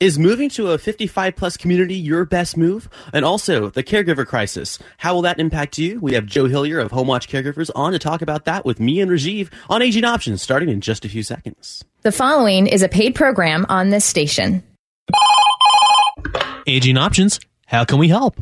Is moving to a 55 plus community your best move? And also the caregiver crisis. How will that impact you? We have Joe Hillier of Homewatch Caregivers on to talk about that with me and Rajiv on Aging Options starting in just a few seconds. The following is a paid program on this station. Aging Options. How can we help?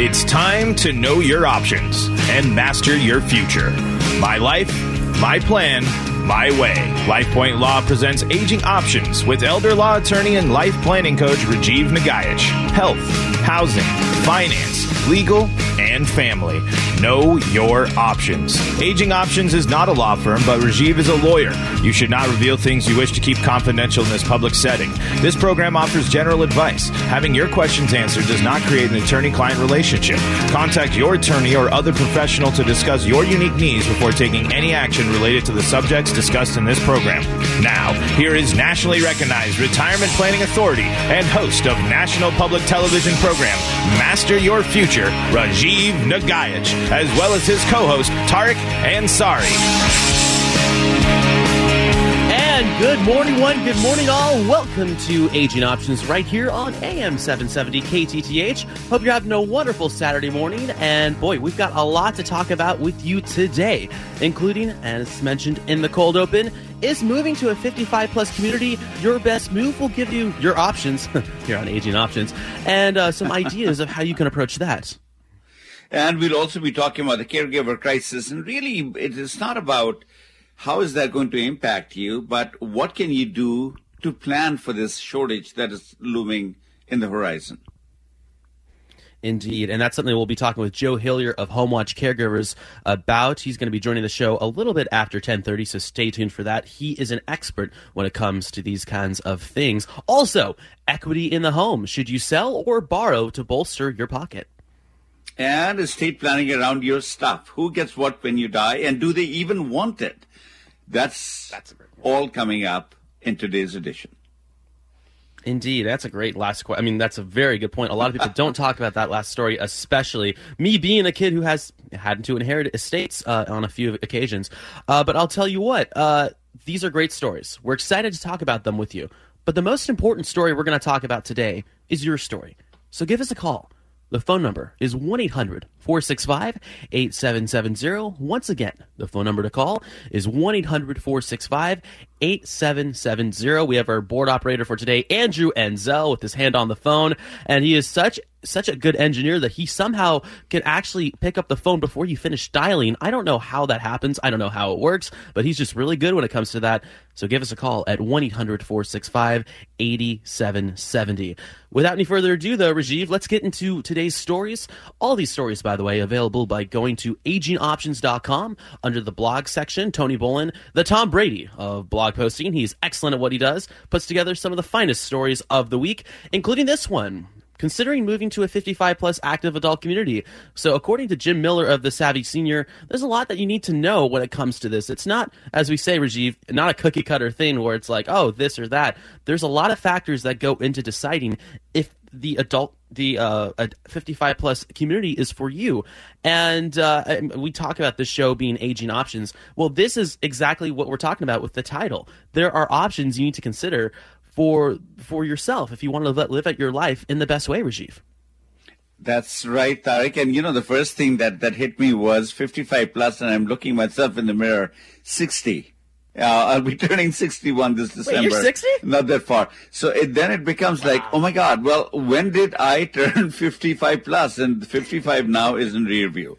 It's time to know your options and master your future. My life, my plan my way. LifePoint Law presents Aging Options with elder law attorney and life planning coach Rajiv Nagaich. Health, housing, finance, legal, and family. Know your options. Aging Options is not a law firm, but Rajiv is a lawyer. You should not reveal things you wish to keep confidential in this public setting. This program offers general advice. Having your questions answered does not create an attorney client relationship. Contact your attorney or other professional to discuss your unique needs before taking any action related to the subjects discussed in this program. Now, here is nationally recognized retirement planning authority and host of national public television program Master Your Future, Rajiv Nagaich, as well as his co-host Tarek Ansari. Good morning, one. Good morning, all. Welcome to Aging Options right here on AM 770 KTTH. Hope you're having a wonderful Saturday morning. And boy, we've got a lot to talk about with you today, including, as mentioned in the cold open, is moving to a 55 plus community your best move? We'll give you your options here on Aging Options and uh, some ideas of how you can approach that. And we'll also be talking about the caregiver crisis. And really, it is not about how is that going to impact you, but what can you do to plan for this shortage that is looming in the horizon? Indeed, and that's something we'll be talking with Joe Hillier of Homewatch Caregivers about. He's going to be joining the show a little bit after 10:30, so stay tuned for that. He is an expert when it comes to these kinds of things. Also, equity in the home. Should you sell or borrow to bolster your pocket? And estate planning around your stuff. Who gets what when you die, and do they even want it? That's, That's all coming up in today's edition. Indeed, that's a great last question. I mean, that's a very good point. A lot of people don't talk about that last story, especially me being a kid who has had to inherit estates uh, on a few occasions. Uh, but I'll tell you what, uh, these are great stories. We're excited to talk about them with you. But the most important story we're going to talk about today is your story. So give us a call. The phone number is 1 800 465 8770. Once again, the phone number to call is 1 800 465 8770. We have our board operator for today, Andrew Enzel, with his hand on the phone, and he is such such a good engineer that he somehow can actually pick up the phone before you finish dialing. I don't know how that happens. I don't know how it works, but he's just really good when it comes to that. So give us a call at 1 800 465 8770. Without any further ado, though, Rajiv, let's get into today's stories. All these stories, by the way, available by going to agingoptions.com under the blog section. Tony Bolin, the Tom Brady of blog posting. He's excellent at what he does, puts together some of the finest stories of the week, including this one considering moving to a 55 plus active adult community. So, according to Jim Miller of the Savvy Senior, there's a lot that you need to know when it comes to this. It's not, as we say, Rajiv, not a cookie cutter thing where it's like, oh, this or that. There's a lot of factors that go into deciding if the adult the uh, 55 plus community is for you and uh, we talk about this show being aging options well this is exactly what we're talking about with the title there are options you need to consider for for yourself if you want to live, live out your life in the best way, Rajiv. That's right, Tarek. And you know, the first thing that, that hit me was 55 plus, and I'm looking myself in the mirror, 60. Uh, I'll be turning 61 this December. Wait, you're 60? Not that far. So it, then it becomes wow. like, oh my God, well, when did I turn 55 plus? And 55 now is in rear view.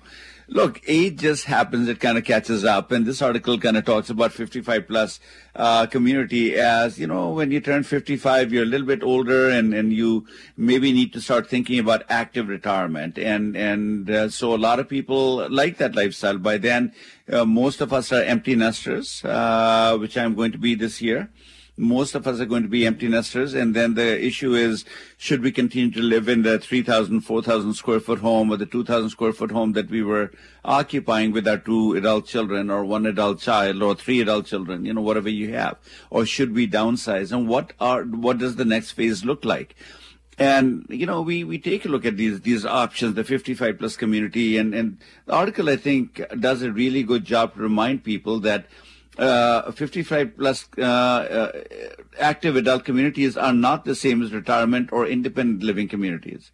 Look, age just happens. It kind of catches up. And this article kind of talks about 55 plus uh, community as, you know, when you turn 55, you're a little bit older and, and you maybe need to start thinking about active retirement. And, and uh, so a lot of people like that lifestyle. By then, uh, most of us are empty nesters, uh, which I'm going to be this year most of us are going to be empty nesters. And then the issue is, should we continue to live in the 3,000, 4,000 square foot home or the 2,000 square foot home that we were occupying with our two adult children or one adult child or three adult children, you know, whatever you have? Or should we downsize? And what are, what does the next phase look like? And, you know, we, we take a look at these, these options, the 55 plus community and, and the article, I think, does a really good job to remind people that uh, 55 plus uh, uh, active adult communities are not the same as retirement or independent living communities.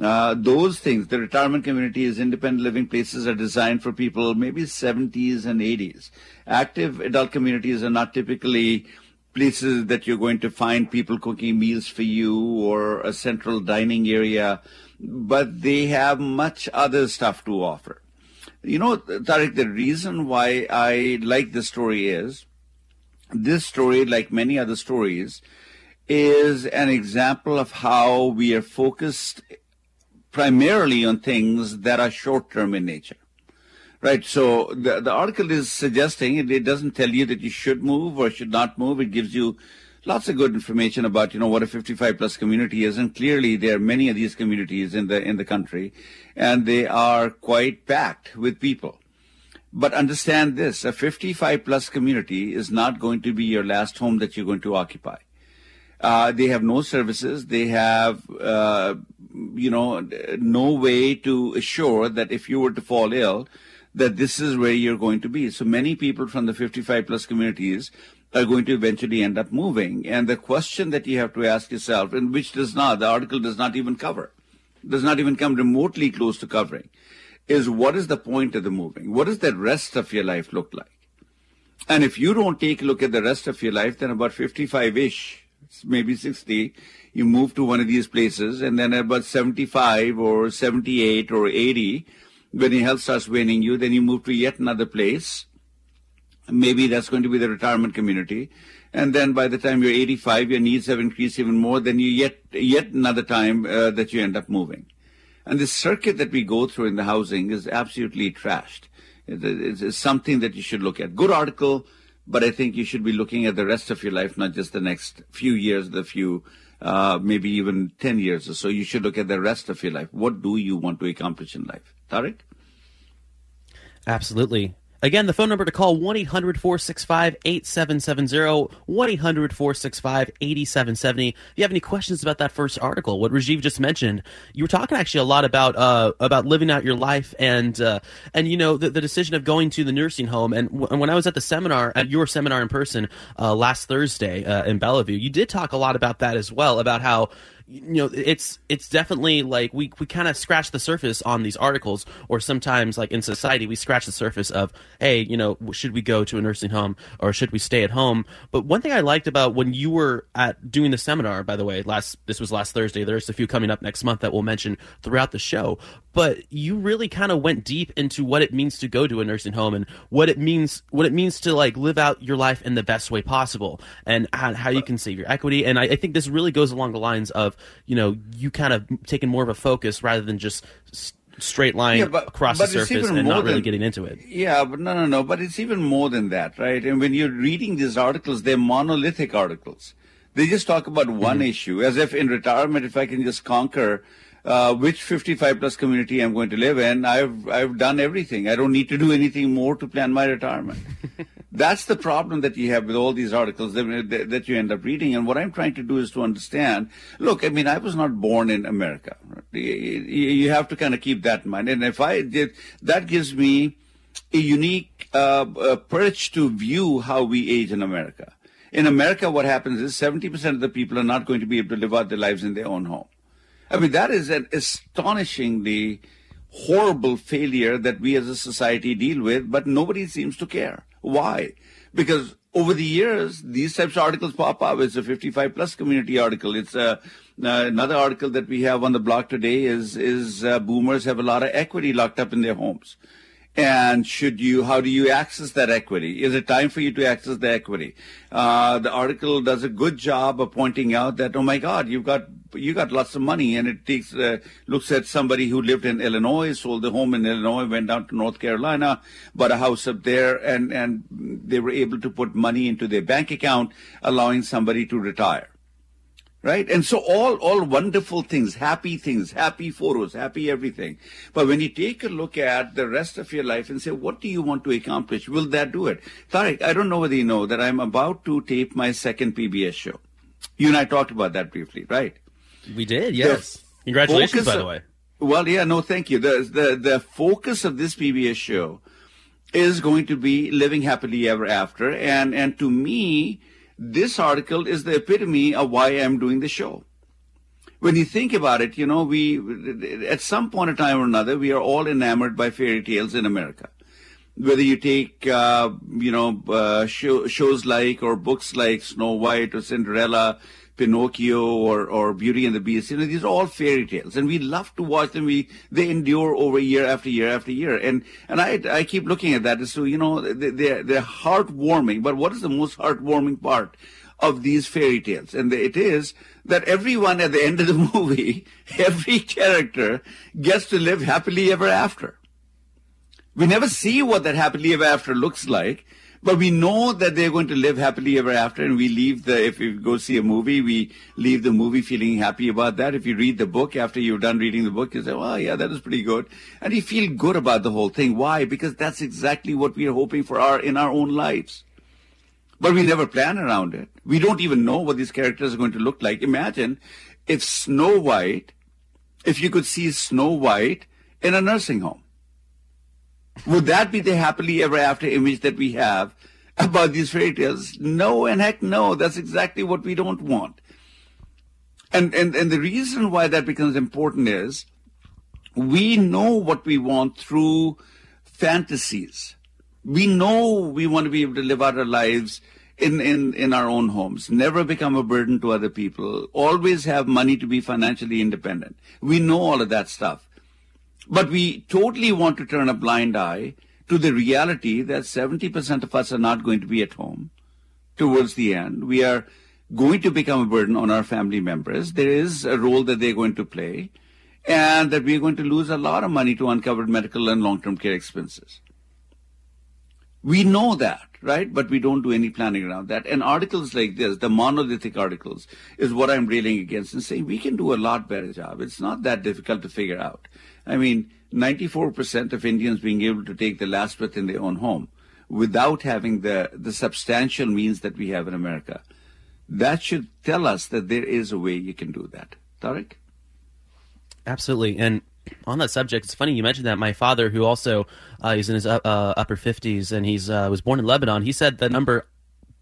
Uh, those things, the retirement communities, independent living places are designed for people maybe 70s and 80s. Active adult communities are not typically places that you're going to find people cooking meals for you or a central dining area, but they have much other stuff to offer. You know, Tariq, the reason why I like this story is this story, like many other stories, is an example of how we are focused primarily on things that are short term in nature. Right. So the, the article is suggesting it, it doesn't tell you that you should move or should not move. It gives you lots of good information about you know what a 55 plus community is and clearly there are many of these communities in the in the country and they are quite packed with people. But understand this a 55 plus community is not going to be your last home that you're going to occupy. Uh, they have no services they have uh, you know no way to assure that if you were to fall ill that this is where you're going to be. So many people from the 55 plus communities are going to eventually end up moving. And the question that you have to ask yourself, and which does not, the article does not even cover, does not even come remotely close to covering, is what is the point of the moving? What does the rest of your life look like? And if you don't take a look at the rest of your life, then about 55 ish, maybe 60, you move to one of these places, and then about 75 or 78 or 80, when your health starts waning you, then you move to yet another place maybe that's going to be the retirement community. And then by the time you're 85, your needs have increased even more. Then you yet yet another time uh, that you end up moving. And this circuit that we go through in the housing is absolutely trashed. It's, it's something that you should look at. Good article, but I think you should be looking at the rest of your life, not just the next few years, the few, uh, maybe even 10 years or so. You should look at the rest of your life. What do you want to accomplish in life? Tariq? Absolutely. Again, the phone number to call 1-800-465-8770, 1-800-465-8770. If you have any questions about that first article, what Rajiv just mentioned, you were talking actually a lot about uh, about living out your life and uh, and you know the, the decision of going to the nursing home. And, w- when I was at the seminar, at your seminar in person uh, last Thursday uh, in Bellevue, you did talk a lot about that as well, about how you know it's it's definitely like we we kind of scratch the surface on these articles or sometimes like in society we scratch the surface of hey you know should we go to a nursing home or should we stay at home? But one thing i liked about when you were at doing the seminar by the way last this was last thursday there's a few coming up next month that we'll mention throughout the show but you really kind of went deep into what it means to go to a nursing home and what it means what it means to like live out your life in the best way possible and how, how you can save your equity and I, I think this really goes along the lines of you know you kind of taking more of a focus rather than just straight line yeah, but, across but the surface and not really getting into it. Yeah, but no, no, no. But it's even more than that, right? And when you're reading these articles, they're monolithic articles. They just talk about one mm-hmm. issue, as if in retirement, if I can just conquer uh, which 55 plus community I'm going to live in, I've I've done everything. I don't need to do anything more to plan my retirement. That's the problem that you have with all these articles that, that you end up reading. And what I'm trying to do is to understand. Look, I mean, I was not born in America. You have to kind of keep that in mind. And if I did, that gives me a unique uh, perch to view how we age in America. In America, what happens is 70% of the people are not going to be able to live out their lives in their own home. I mean, that is an astonishingly horrible failure that we as a society deal with, but nobody seems to care. Why? Because over the years, these types of articles pop up. It's a 55 plus community article. It's a, uh, another article that we have on the blog today is, is uh, boomers have a lot of equity locked up in their homes. And should you, how do you access that equity? Is it time for you to access the equity? Uh, the article does a good job of pointing out that, oh my God, you've got, you got lots of money and it takes, uh, looks at somebody who lived in Illinois, sold the home in Illinois, went down to North Carolina, bought a house up there and, and they were able to put money into their bank account, allowing somebody to retire right? And so all, all wonderful things, happy things, happy photos, happy everything. But when you take a look at the rest of your life and say, what do you want to accomplish? Will that do it? Tariq, I don't know whether you know that I'm about to tape my second PBS show. You and I talked about that briefly, right? We did, yes. The Congratulations, by the way. Well, yeah, no, thank you. The, the, the focus of this PBS show is going to be living happily ever after. And, and to me, this article is the epitome of why I'm doing the show. When you think about it, you know, we, at some point in time or another, we are all enamored by fairy tales in America. Whether you take, uh, you know, uh, show, shows like or books like Snow White or Cinderella, Pinocchio or, or Beauty and the Beast. You know, these are all fairy tales, and we love to watch them. We they endure over year after year after year, and and I I keep looking at that as so you know they're they're heartwarming. But what is the most heartwarming part of these fairy tales? And it is that everyone at the end of the movie, every character gets to live happily ever after. We never see what that happily ever after looks like. But we know that they're going to live happily ever after, and we leave the, if we go see a movie, we leave the movie feeling happy about that. If you read the book after you're done reading the book, you say, well, yeah, that is pretty good. And you feel good about the whole thing. Why? Because that's exactly what we are hoping for our, in our own lives. But we never plan around it. We don't even know what these characters are going to look like. Imagine if Snow White, if you could see Snow White in a nursing home. Would that be the happily ever after image that we have about these fairy tales? No, and heck no. That's exactly what we don't want. And, and, and the reason why that becomes important is we know what we want through fantasies. We know we want to be able to live out our lives in, in, in our own homes, never become a burden to other people, always have money to be financially independent. We know all of that stuff. But we totally want to turn a blind eye to the reality that 70% of us are not going to be at home towards the end. We are going to become a burden on our family members. There is a role that they're going to play, and that we're going to lose a lot of money to uncovered medical and long term care expenses. We know that, right? But we don't do any planning around that. And articles like this, the monolithic articles, is what I'm railing against and saying we can do a lot better job. It's not that difficult to figure out. I mean, 94% of Indians being able to take the last breath in their own home without having the, the substantial means that we have in America. That should tell us that there is a way you can do that. Tariq? Absolutely. And on that subject, it's funny you mentioned that. My father, who also uh, he's in his uh, upper fifties and he's uh, was born in Lebanon, he said the number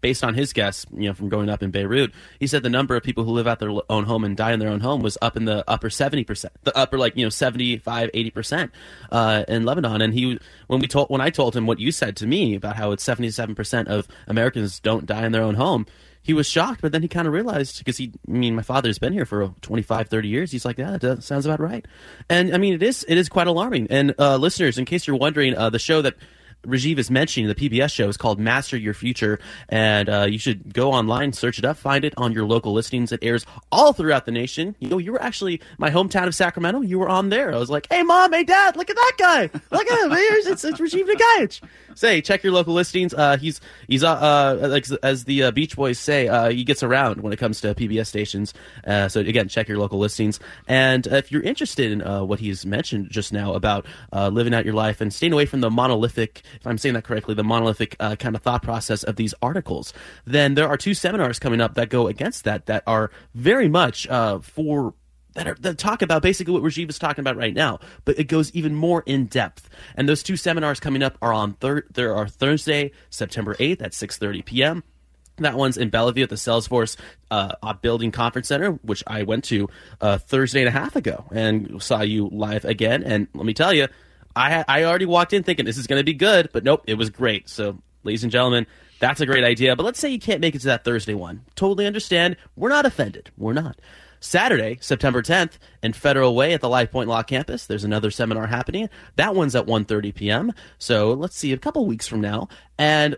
based on his guess, you know, from growing up in Beirut, he said the number of people who live out their own home and die in their own home was up in the upper 70%, the upper like, you know, 75, 80%, uh, in Lebanon. And he, when we told, when I told him what you said to me about how it's 77% of Americans don't die in their own home, he was shocked, but then he kind of realized because he, I mean, my father's been here for 25, 30 years. He's like, yeah, that sounds about right. And I mean, it is, it is quite alarming. And, uh, listeners, in case you're wondering, uh, the show that, Rajiv is mentioning the PBS show is called Master Your Future, and uh, you should go online, search it up, find it on your local listings. It airs all throughout the nation. You know, you were actually my hometown of Sacramento. You were on there. I was like, "Hey, mom, hey, dad, look at that guy! Look at him! Here's it's, it's Rajiv Nagaich." Say, check your local listings. Uh, he's he's uh, uh like as the uh, Beach Boys say, uh, he gets around when it comes to PBS stations. So again, check your local listings. And if you're interested in what he's mentioned just now about living out your life and staying away from the monolithic if I'm saying that correctly, the monolithic uh, kind of thought process of these articles, then there are two seminars coming up that go against that, that are very much uh, for that, are, that talk about basically what Rajiv is talking about right now, but it goes even more in depth. And those two seminars coming up are on thir- there are Thursday, September 8th at 6:30 p.m. That one's in Bellevue at the Salesforce uh, Building Conference Center, which I went to uh, Thursday and a half ago and saw you live again. And let me tell you, I I already walked in thinking this is going to be good, but nope, it was great. So, ladies and gentlemen, that's a great idea. But let's say you can't make it to that Thursday one. Totally understand. We're not offended. We're not. Saturday, September 10th, in Federal Way at the Life Point Law Campus, there's another seminar happening. That one's at 1:30 p.m. So let's see, a couple weeks from now, and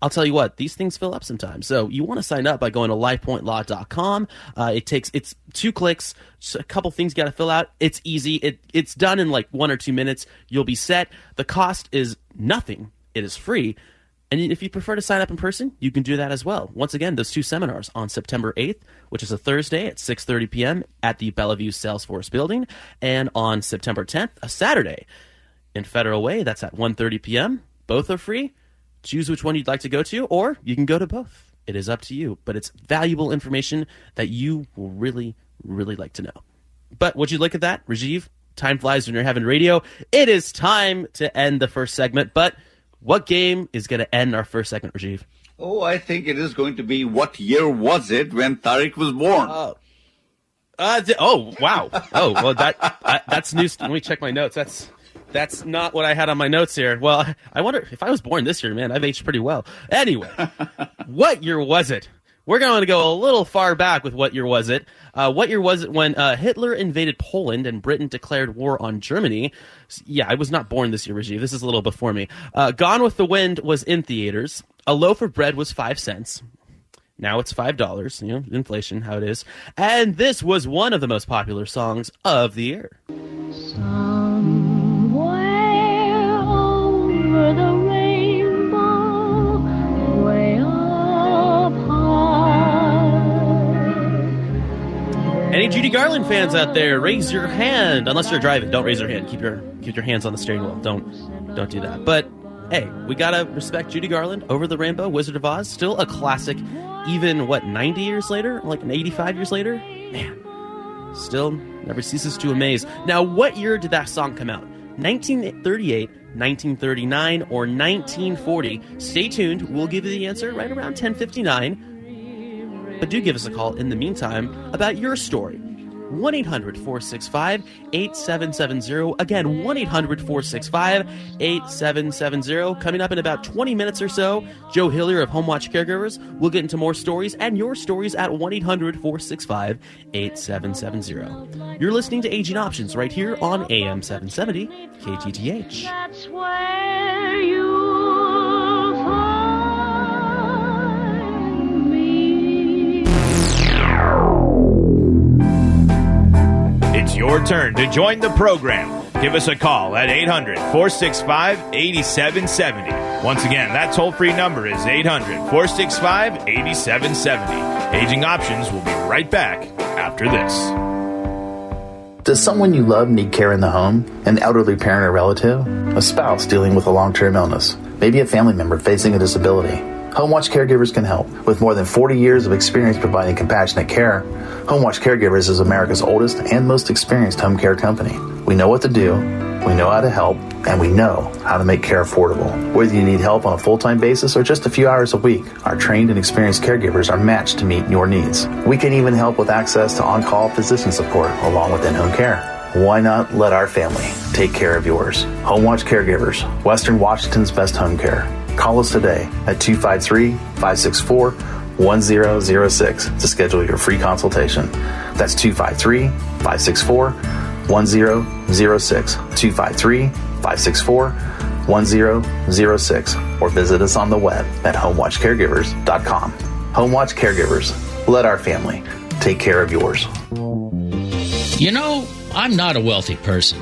I'll tell you what, these things fill up sometimes. So you want to sign up by going to lifepointlaw.com. Uh, it takes, it's two clicks, a couple things you got to fill out. It's easy. It, it's done in like one or two minutes. You'll be set. The cost is nothing. It is free. And if you prefer to sign up in person, you can do that as well. Once again, those two seminars on September 8th, which is a Thursday at 6:30 p.m. at the Bellevue Salesforce building, and on September 10th, a Saturday in Federal Way, that's at 1:30 p.m. Both are free choose which one you'd like to go to, or you can go to both. It is up to you, but it's valuable information that you will really, really like to know. But would you look at that, Rajiv? Time flies when you're having radio. It is time to end the first segment, but What game is going to end our first segment, Rajiv? Oh, I think it is going to be what year was it when Tariq was born? Uh, uh, th- oh, wow. Oh, well, that that's news. Let me check my notes. That's that's not what I had on my notes here. Well, I wonder if I was born this year, man. I've aged pretty well. Anyway, what year was it? We're going to go a little far back with what year was it? Uh, what year was it when uh, Hitler invaded Poland and Britain declared war on Germany? Yeah, I was not born this year, Rajiv. This is a little before me. Uh, Gone with the Wind was in theaters. A loaf of bread was five cents. Now it's five dollars. You know, inflation, how it is. And this was one of the most popular songs of the year. Somewhere Any Judy Garland fans out there, raise your hand. Unless you're driving, don't raise your hand. Keep your keep your hands on the steering wheel. Don't don't do that. But hey, we gotta respect Judy Garland. Over the Rainbow, Wizard of Oz, still a classic. Even what 90 years later, like 85 years later, man, still never ceases to amaze. Now, what year did that song come out? 1938, 1939, or 1940? Stay tuned. We'll give you the answer right around 1059. But do give us a call in the meantime about your story. 1 800 465 8770. Again, 1 800 465 8770. Coming up in about 20 minutes or so, Joe Hillier of Homewatch Caregivers will get into more stories and your stories at 1 800 465 8770. You're listening to Aging Options right here on AM 770 KTTH. That's where you'll your turn to join the program. Give us a call at 800 465 8770. Once again, that toll free number is 800 465 8770. Aging Options will be right back after this. Does someone you love need care in the home? An elderly parent or relative? A spouse dealing with a long term illness? Maybe a family member facing a disability? HomeWatch Caregivers can help. With more than 40 years of experience providing compassionate care, HomeWatch Caregivers is America's oldest and most experienced home care company. We know what to do, we know how to help, and we know how to make care affordable. Whether you need help on a full time basis or just a few hours a week, our trained and experienced caregivers are matched to meet your needs. We can even help with access to on call physician support along with in home care. Why not let our family take care of yours? HomeWatch Caregivers, Western Washington's best home care. Call us today at 253 564 1006 to schedule your free consultation. That's 253 564 1006. 253 564 1006. Or visit us on the web at homewatchcaregivers.com. Homewatch Caregivers, let our family take care of yours. You know, I'm not a wealthy person,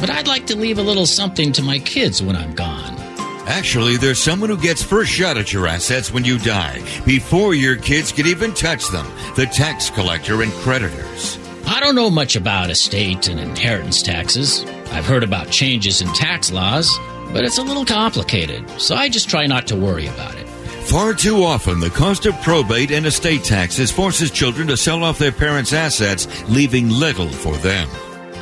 but I'd like to leave a little something to my kids when I'm gone. Actually, there's someone who gets first shot at your assets when you die, before your kids can even touch them the tax collector and creditors. I don't know much about estate and inheritance taxes. I've heard about changes in tax laws, but it's a little complicated, so I just try not to worry about it. Far too often, the cost of probate and estate taxes forces children to sell off their parents' assets, leaving little for them.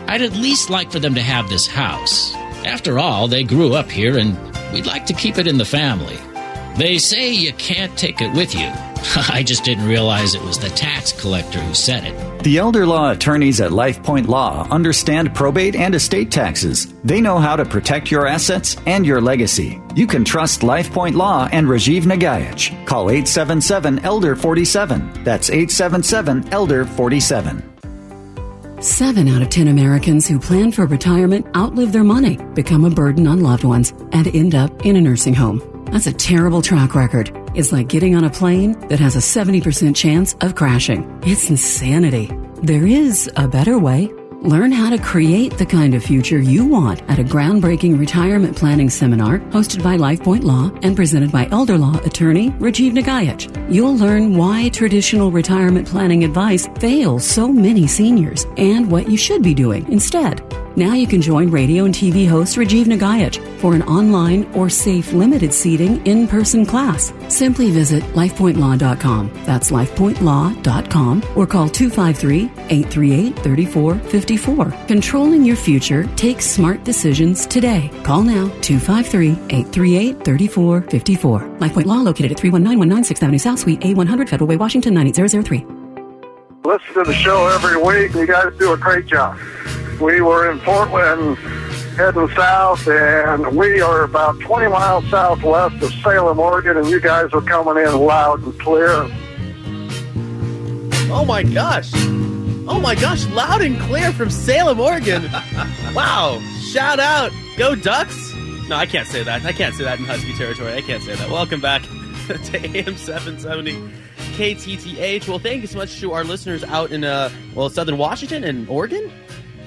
I'd at least like for them to have this house. After all, they grew up here and we'd like to keep it in the family. They say you can't take it with you. I just didn't realize it was the tax collector who said it. The elder law attorneys at LifePoint Law understand probate and estate taxes. They know how to protect your assets and your legacy. You can trust LifePoint Law and Rajiv Nagaich. Call 877 Elder 47. That's 877 Elder 47. Seven out of ten Americans who plan for retirement outlive their money, become a burden on loved ones, and end up in a nursing home. That's a terrible track record. It's like getting on a plane that has a 70% chance of crashing. It's insanity. There is a better way. Learn how to create the kind of future you want at a groundbreaking retirement planning seminar hosted by LifePoint Law and presented by elder law attorney Rajiv Nagaich. You'll learn why traditional retirement planning advice fails so many seniors and what you should be doing instead. Now you can join radio and TV host Rajiv Nagaich for an online or safe limited seating in person class. Simply visit lifepointlaw.com. That's lifepointlaw.com or call 253 838 3454. Controlling your future takes smart decisions today. Call now 253 838 3454. LifePoint Law located at 319 16th Avenue South Suite A100 Federal Way, Washington 98003. Listen to the show every week. You guys do a great job. We were in Portland heading south, and we are about 20 miles southwest of Salem, Oregon, and you guys are coming in loud and clear. Oh my gosh. Oh my gosh, loud and clear from Salem, Oregon. wow. Shout out. Go Ducks. No, I can't say that. I can't say that in Husky territory. I can't say that. Welcome back to AM 770 KTTH. Well, thank you so much to our listeners out in uh well, Southern Washington and Oregon.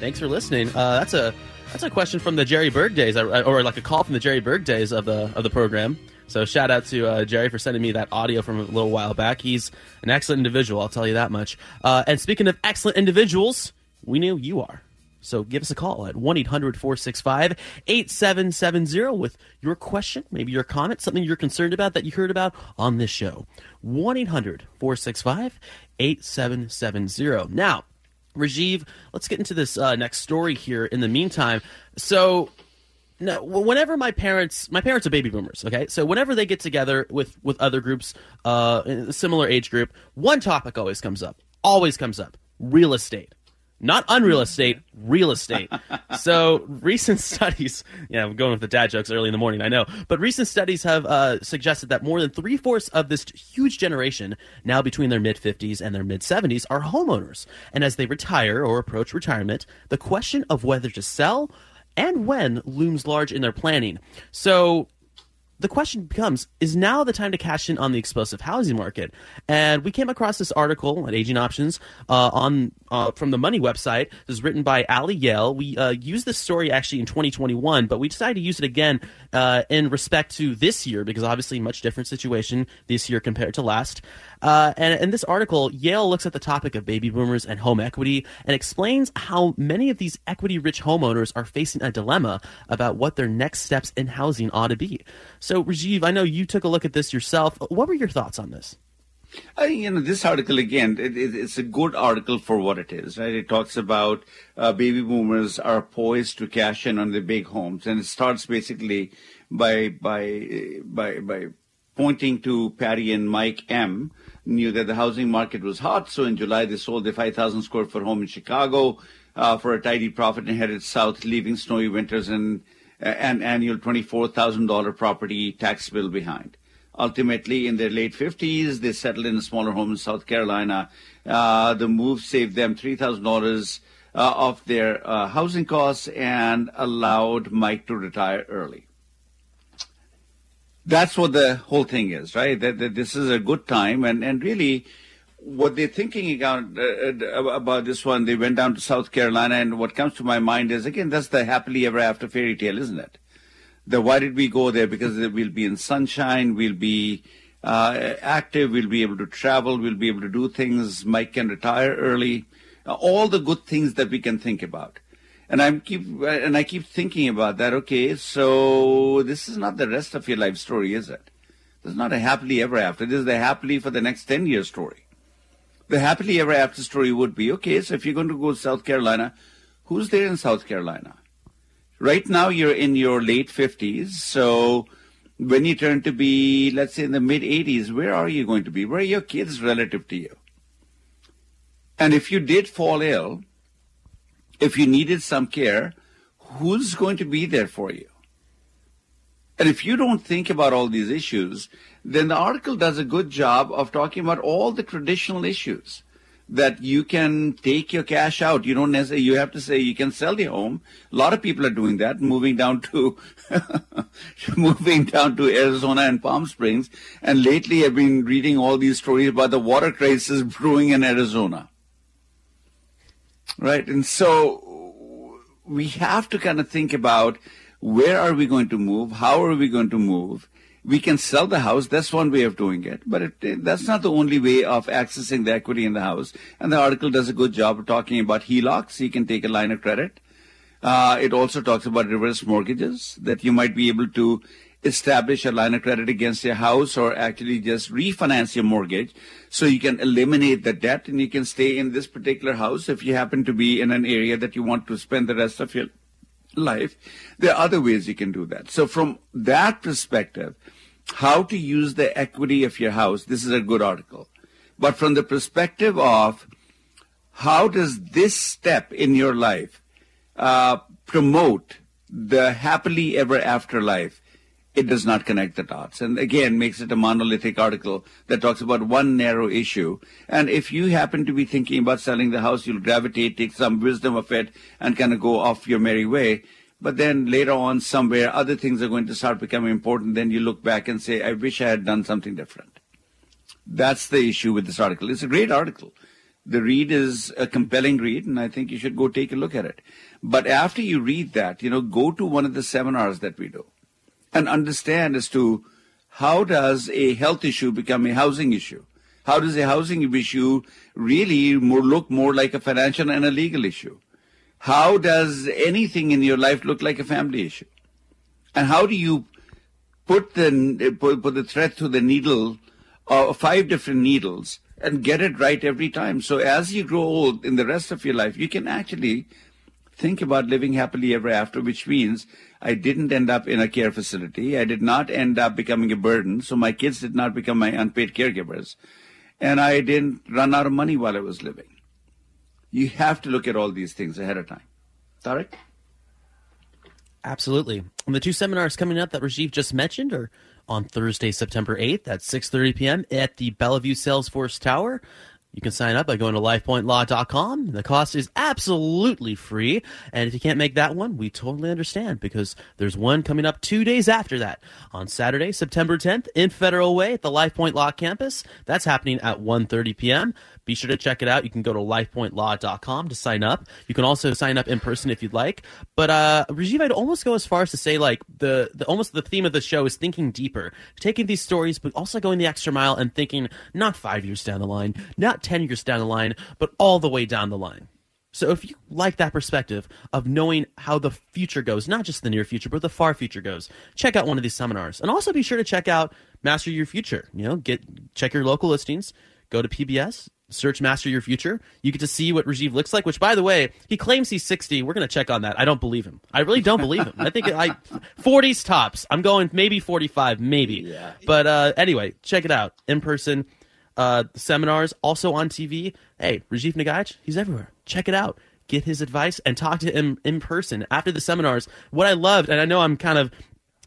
Thanks for listening. Uh that's a that's a question from the Jerry Berg days or like a call from the Jerry Berg days of the of the program. So shout out to uh, Jerry for sending me that audio from a little while back. He's an excellent individual, I'll tell you that much. Uh, and speaking of excellent individuals, we know you are. So give us a call at 1 800 465 8770 with your question, maybe your comment, something you're concerned about that you heard about on this show. 1 800 465 8770. Now, Rajiv, let's get into this uh, next story here in the meantime. So, whenever my parents, my parents are baby boomers, okay? So whenever they get together with with other groups, uh, similar age group, one topic always comes up. Always comes up: real estate. Not unreal estate, real estate. so recent studies, yeah, I'm going with the dad jokes early in the morning, I know, but recent studies have uh, suggested that more than three fourths of this huge generation, now between their mid 50s and their mid 70s, are homeowners. And as they retire or approach retirement, the question of whether to sell and when looms large in their planning. So the question becomes is now the time to cash in on the explosive housing market? And we came across this article at aging options uh, on uh, from the money website. This is written by ali yale. We uh, used this story actually in 2021 but we decided to use it again uh, in respect to this year because obviously much different situation this year compared to last. Uh, and in this article, Yale looks at the topic of baby boomers and home equity and explains how many of these equity rich homeowners are facing a dilemma about what their next steps in housing ought to be. So, Rajiv, I know you took a look at this yourself. What were your thoughts on this? I you know, this article, again, it, it, it's a good article for what it is, right? It talks about uh, baby boomers are poised to cash in on the big homes. And it starts basically by, by, by, by pointing to Patty and Mike M., knew that the housing market was hot. So in July, they sold their 5,000 square foot home in Chicago uh, for a tidy profit and headed south, leaving snowy winters and an annual $24,000 property tax bill behind. Ultimately, in their late 50s, they settled in a smaller home in South Carolina. Uh, the move saved them $3,000 uh, off their uh, housing costs and allowed Mike to retire early that's what the whole thing is, right? That, that this is a good time, and and really, what they're thinking about, uh, about this one, they went down to South Carolina, and what comes to my mind is again, that's the happily ever after fairy tale, isn't it? The why did we go there? Because we'll be in sunshine, we'll be uh, active, we'll be able to travel, we'll be able to do things. Mike can retire early, uh, all the good things that we can think about. And I keep and I keep thinking about that. Okay, so this is not the rest of your life story, is it? This is not a happily ever after. This is the happily for the next ten year story. The happily ever after story would be okay. So if you're going to go to South Carolina, who's there in South Carolina? Right now, you're in your late fifties. So when you turn to be, let's say, in the mid 80s, where are you going to be? Where are your kids relative to you? And if you did fall ill, if you needed some care, who's going to be there for you? And if you don't think about all these issues, then the article does a good job of talking about all the traditional issues that you can take your cash out. You don't necessarily, you have to say you can sell the home. A lot of people are doing that, moving down to, moving down to Arizona and Palm Springs. And lately I've been reading all these stories about the water crisis brewing in Arizona. Right. And so we have to kind of think about where are we going to move? How are we going to move? We can sell the house. That's one way of doing it. But it, that's not the only way of accessing the equity in the house. And the article does a good job of talking about HELOCs. You can take a line of credit. Uh, it also talks about reverse mortgages, that you might be able to establish a line of credit against your house or actually just refinance your mortgage so you can eliminate the debt and you can stay in this particular house if you happen to be in an area that you want to spend the rest of your life. There are other ways you can do that. So from that perspective, how to use the equity of your house, this is a good article. But from the perspective of how does this step in your life uh, promote the happily ever after life? It does not connect the dots. And again, makes it a monolithic article that talks about one narrow issue. And if you happen to be thinking about selling the house, you'll gravitate, take some wisdom of it, and kind of go off your merry way. But then later on, somewhere, other things are going to start becoming important. Then you look back and say, I wish I had done something different. That's the issue with this article. It's a great article. The read is a compelling read, and I think you should go take a look at it. But after you read that, you know, go to one of the seminars that we do and understand as to how does a health issue become a housing issue? How does a housing issue really more look more like a financial and a legal issue? How does anything in your life look like a family issue? And how do you put the put, put the thread through the needle, uh, five different needles, and get it right every time? So as you grow old in the rest of your life, you can actually think about living happily ever after, which means I didn't end up in a care facility. I did not end up becoming a burden. So my kids did not become my unpaid caregivers. And I didn't run out of money while I was living. You have to look at all these things ahead of time. Tarek? Absolutely. And the two seminars coming up that Rajiv just mentioned are on Thursday, September 8th at 6.30 p.m. at the Bellevue Salesforce Tower. You can sign up by going to lifepointlaw.com. The cost is absolutely free. And if you can't make that one, we totally understand because there's one coming up two days after that on Saturday, September 10th in Federal Way at the LifePoint Law campus. That's happening at 1.30 p.m. Be sure to check it out. You can go to lifepointlaw.com to sign up. You can also sign up in person if you'd like. But uh, Rajiv, I'd almost go as far as to say like the, the almost the theme of the show is thinking deeper, taking these stories, but also going the extra mile and thinking not five years down the line, not ten years down the line, but all the way down the line. So if you like that perspective of knowing how the future goes, not just the near future, but the far future goes, check out one of these seminars. And also be sure to check out Master Your Future. You know, get check your local listings, go to PBS, search Master Your Future. You get to see what Rajiv looks like, which by the way, he claims he's 60. We're going to check on that. I don't believe him. I really don't believe him. I think I 40s tops. I'm going maybe 45, maybe. Yeah. But uh, anyway, check it out in person. Uh, seminars also on TV. Hey, Rajiv Nagaich, he's everywhere. Check it out. Get his advice and talk to him in person after the seminars. What I loved, and I know I'm kind of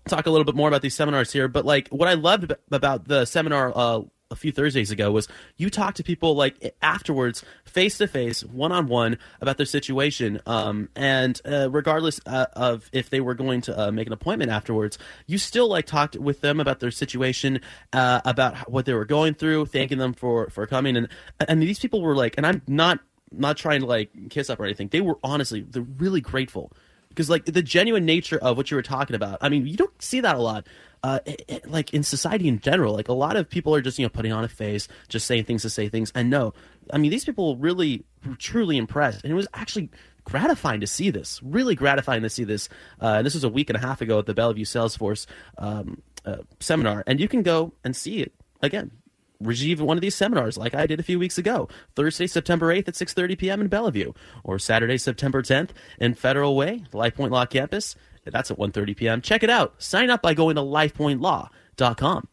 talk a little bit more about these seminars here, but like what I loved about the seminar uh, a few Thursdays ago was you talk to people like afterwards, face to face, one on one about their situation, um, and uh, regardless uh, of if they were going to uh, make an appointment afterwards, you still like talked with them about their situation, uh, about what they were going through, thanking them for for coming, and and these people were like, and I'm not not trying to like kiss up or anything, they were honestly they're really grateful because like the genuine nature of what you were talking about i mean you don't see that a lot uh, it- it- like in society in general. Like a lot of people are just you know putting on a face just saying things to say things. And no i mean these people really truly impressed. And it was actually gratifying to see this really gratifying to see this uh, and this was a week and a half ago at the bellevue salesforce um, uh, seminar. And you can go and see it again At one of these seminars like I did a few weeks ago. Thursday, September 8th at 6.30 p.m. in Bellevue. Or Saturday, September 10th in Federal Way, the Life Point Law campus. That's at 1.30 p.m. Check it out. Sign up by going to lifepointlaw.com.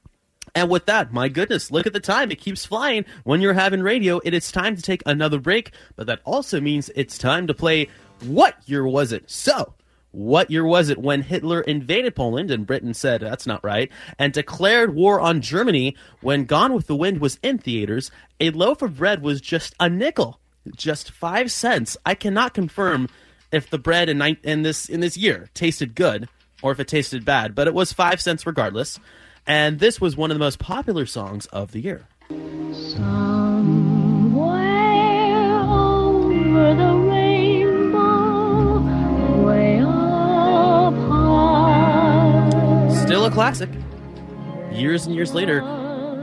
And with that, my goodness, look at the time. It keeps flying. When you're having radio, it is time to take another break. But that also means it's time to play What Year Was It? So, what year was it when Hitler invaded Poland and Britain said that's not right and declared war on Germany when Gone with the Wind was in theaters? A loaf of bread was just a nickel, just five cents. I cannot confirm if the bread in, in this in this year tasted good or if it tasted bad, but it was five cents regardless. And this was one of the most popular songs of the year. Somewhere over the Still a classic. Years and years later,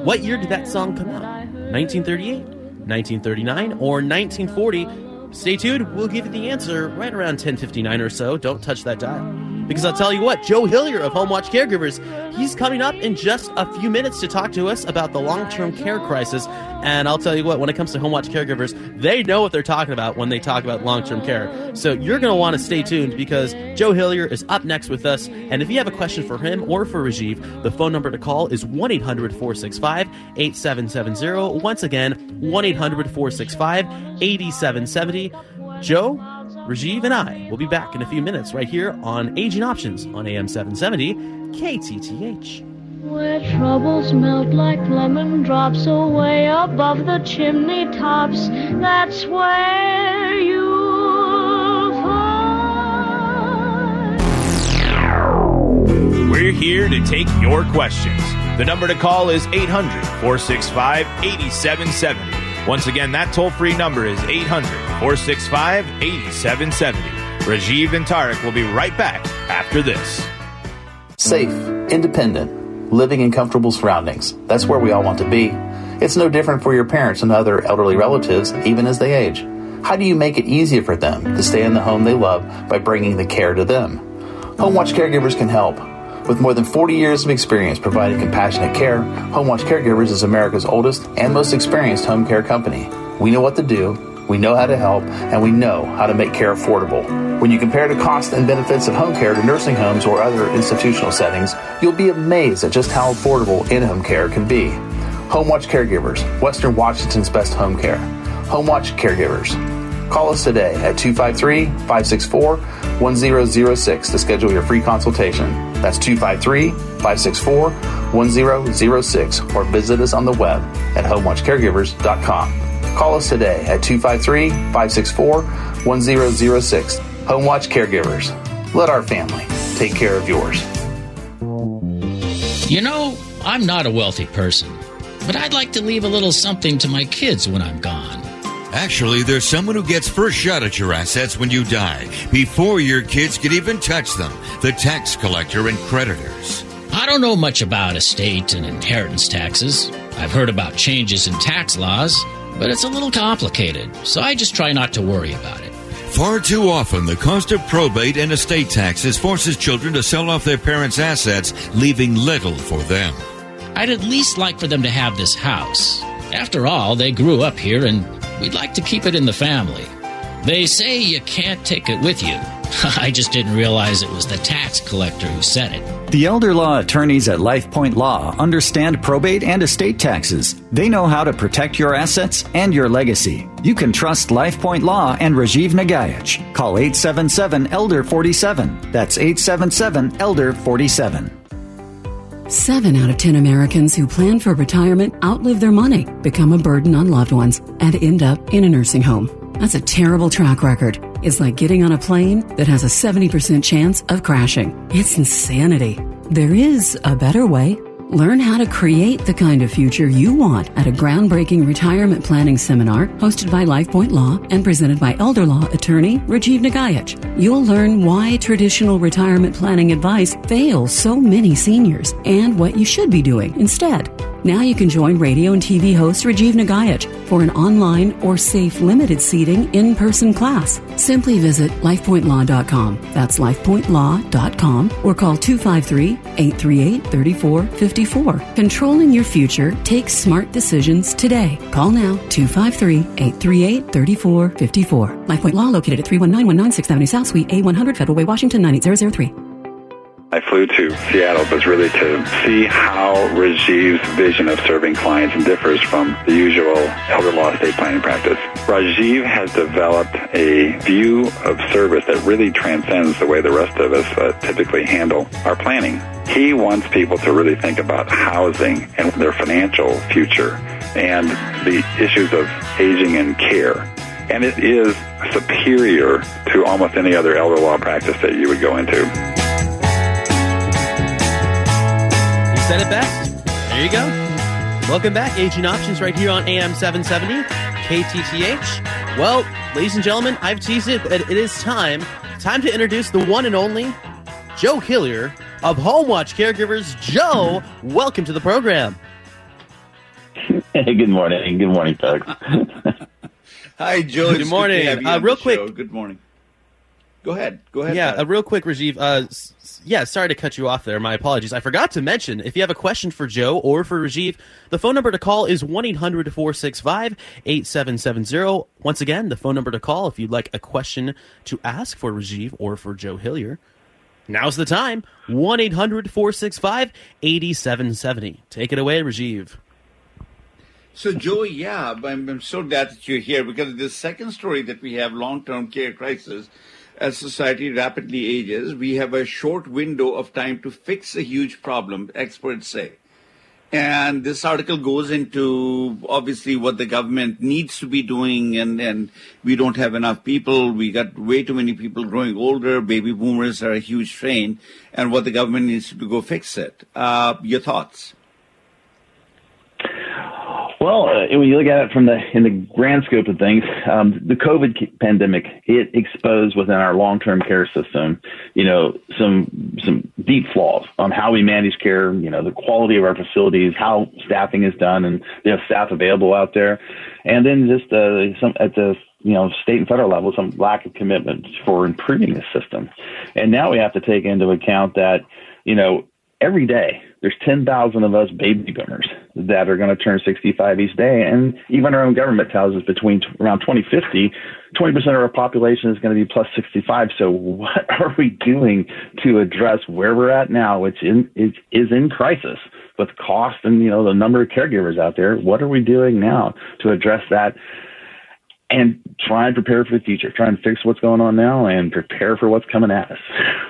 what year did that song come out? 1938, 1939, or 1940? Stay tuned. We'll give you the answer right around 10:59 or so. Don't touch that dial. Because I'll tell you what, Joe Hillier of Home Watch Caregivers, he's coming up in just a few minutes to talk to us about the long-term care crisis. And I'll tell you what, when it comes to Home Watch Caregivers, they know what they're talking about when they talk about long-term care. So you're going to want to stay tuned because Joe Hillier is up next with us. And if you have a question for him or for Rajiv, the phone number to call is 1-800-465-8770. Once again, 1-800-465-8770. Joe, Rajiv, and I will be back in a few minutes right here on Aging Options on AM 770 KTTH. Where troubles melt like lemon drops away above the chimney tops, that's where you'll find. We're here to take your questions. The number to call is 800 465 8770. Once again, that toll free number is 800 465 8770. Rajiv and Tarek will be right back after this. Safe, independent, living in comfortable surroundings. That's where we all want to be. It's no different for your parents and other elderly relatives, even as they age. How do you make it easier for them to stay in the home they love by bringing the care to them? Home Watch Caregivers can help. With more than 40 years of experience providing compassionate care, Home Watch Caregivers is America's oldest and most experienced home care company. We know what to do, we know how to help, and we know how to make care affordable. When you compare the cost and benefits of home care to nursing homes or other institutional settings, you'll be amazed at just how affordable in home care can be. Home Watch Caregivers, Western Washington's best home care. Home Watch Caregivers. Call us today at 253 564 1006 to schedule your free consultation. That's 253 564 1006 or visit us on the web at homewatchcaregivers.com. Call us today at 253 564 1006. Home Watch Caregivers. Let our family take care of yours. You know, I'm not a wealthy person, but I'd like to leave a little something to my kids when I'm gone. Actually, there's someone who gets first shot at your assets when you die, before your kids can even touch them the tax collector and creditors. I don't know much about estate and inheritance taxes. I've heard about changes in tax laws, but it's a little complicated, so I just try not to worry about it. Far too often, the cost of probate and estate taxes forces children to sell off their parents' assets, leaving little for them. I'd at least like for them to have this house. After all, they grew up here and we'd like to keep it in the family. They say you can't take it with you. I just didn't realize it was the tax collector who said it. The elder law attorneys at LifePoint Law understand probate and estate taxes. They know how to protect your assets and your legacy. You can trust LifePoint Law and Rajiv Nagaich. Call 877 Elder 47. That's 877 Elder 47. Seven out of ten Americans who plan for retirement outlive their money, become a burden on loved ones, and end up in a nursing home. That's a terrible track record. It's like getting on a plane that has a 70% chance of crashing. It's insanity. There is a better way. Learn how to create the kind of future you want at a groundbreaking retirement planning seminar hosted by LifePoint Law and presented by elder law attorney Rajiv Nagaich. You'll learn why traditional retirement planning advice fails so many seniors and what you should be doing instead. Now you can join radio and TV host Rajiv Nagaich for an online or safe limited seating in-person class. Simply visit lifepointlaw.com. That's lifepointlaw.com or call 253-838-3454. Controlling your future takes smart decisions today. Call now 253-838-3454. LifePoint Law located at 319 16th Avenue South Suite A100 Federal Way, Washington 98003. I flew to Seattle was really to see how Rajiv's vision of serving clients differs from the usual elder law estate planning practice. Rajiv has developed a view of service that really transcends the way the rest of us uh, typically handle our planning. He wants people to really think about housing and their financial future and the issues of aging and care. And it is superior to almost any other elder law practice that you would go into. Said it best. There you go. Welcome back, Aging Options, right here on AM 770 KTTH. Well, ladies and gentlemen, I've teased it, but it is time. Time to introduce the one and only Joe Hillier of Home Watch Caregivers. Joe, welcome to the program. Hey, good morning. Good morning, folks. Hi, Joe. Good morning. to have you Uh, real quick- show. Good morning. Go ahead. Go ahead. Yeah, Pat. uh, real quick, Rajiv. Uh, s- s- yeah, sorry to cut you off there. My apologies. I forgot to mention if you have a question for Joe or for Rajiv, the phone number to call is 1 800 465 8770. Once again, the phone number to call if you'd like a question to ask for Rajiv or for Joe Hillier. Now's the time 1 800 465 8770. Take it away, Rajiv. So, Joe, yeah, I'm, I'm so glad that you're here because the second story that we have long-term care crisis. As society rapidly ages, we have a short window of time to fix a huge problem, experts say. And this article goes into obviously what the government needs to be doing, and, and we don't have enough people. We got way too many people growing older. Baby boomers are a huge strain, and what the government needs to go fix it. Uh, your thoughts? Well, uh, when you look at it from the in the grand scope of things, um, the COVID pandemic it exposed within our long-term care system, you know, some some deep flaws on how we manage care, you know, the quality of our facilities, how staffing is done, and you know, staff available out there, and then just uh, some at the you know state and federal level, some lack of commitment for improving the system, and now we have to take into account that you know every day there's 10,000 of us baby boomers that are going to turn 65 each day. And even our own government tells us between t- around 2050, 20% of our population is going to be plus 65. So what are we doing to address where we're at now, which in, is, is in crisis with cost and, you know, the number of caregivers out there? What are we doing now to address that? And try and prepare for the future, try and fix what's going on now and prepare for what's coming at us.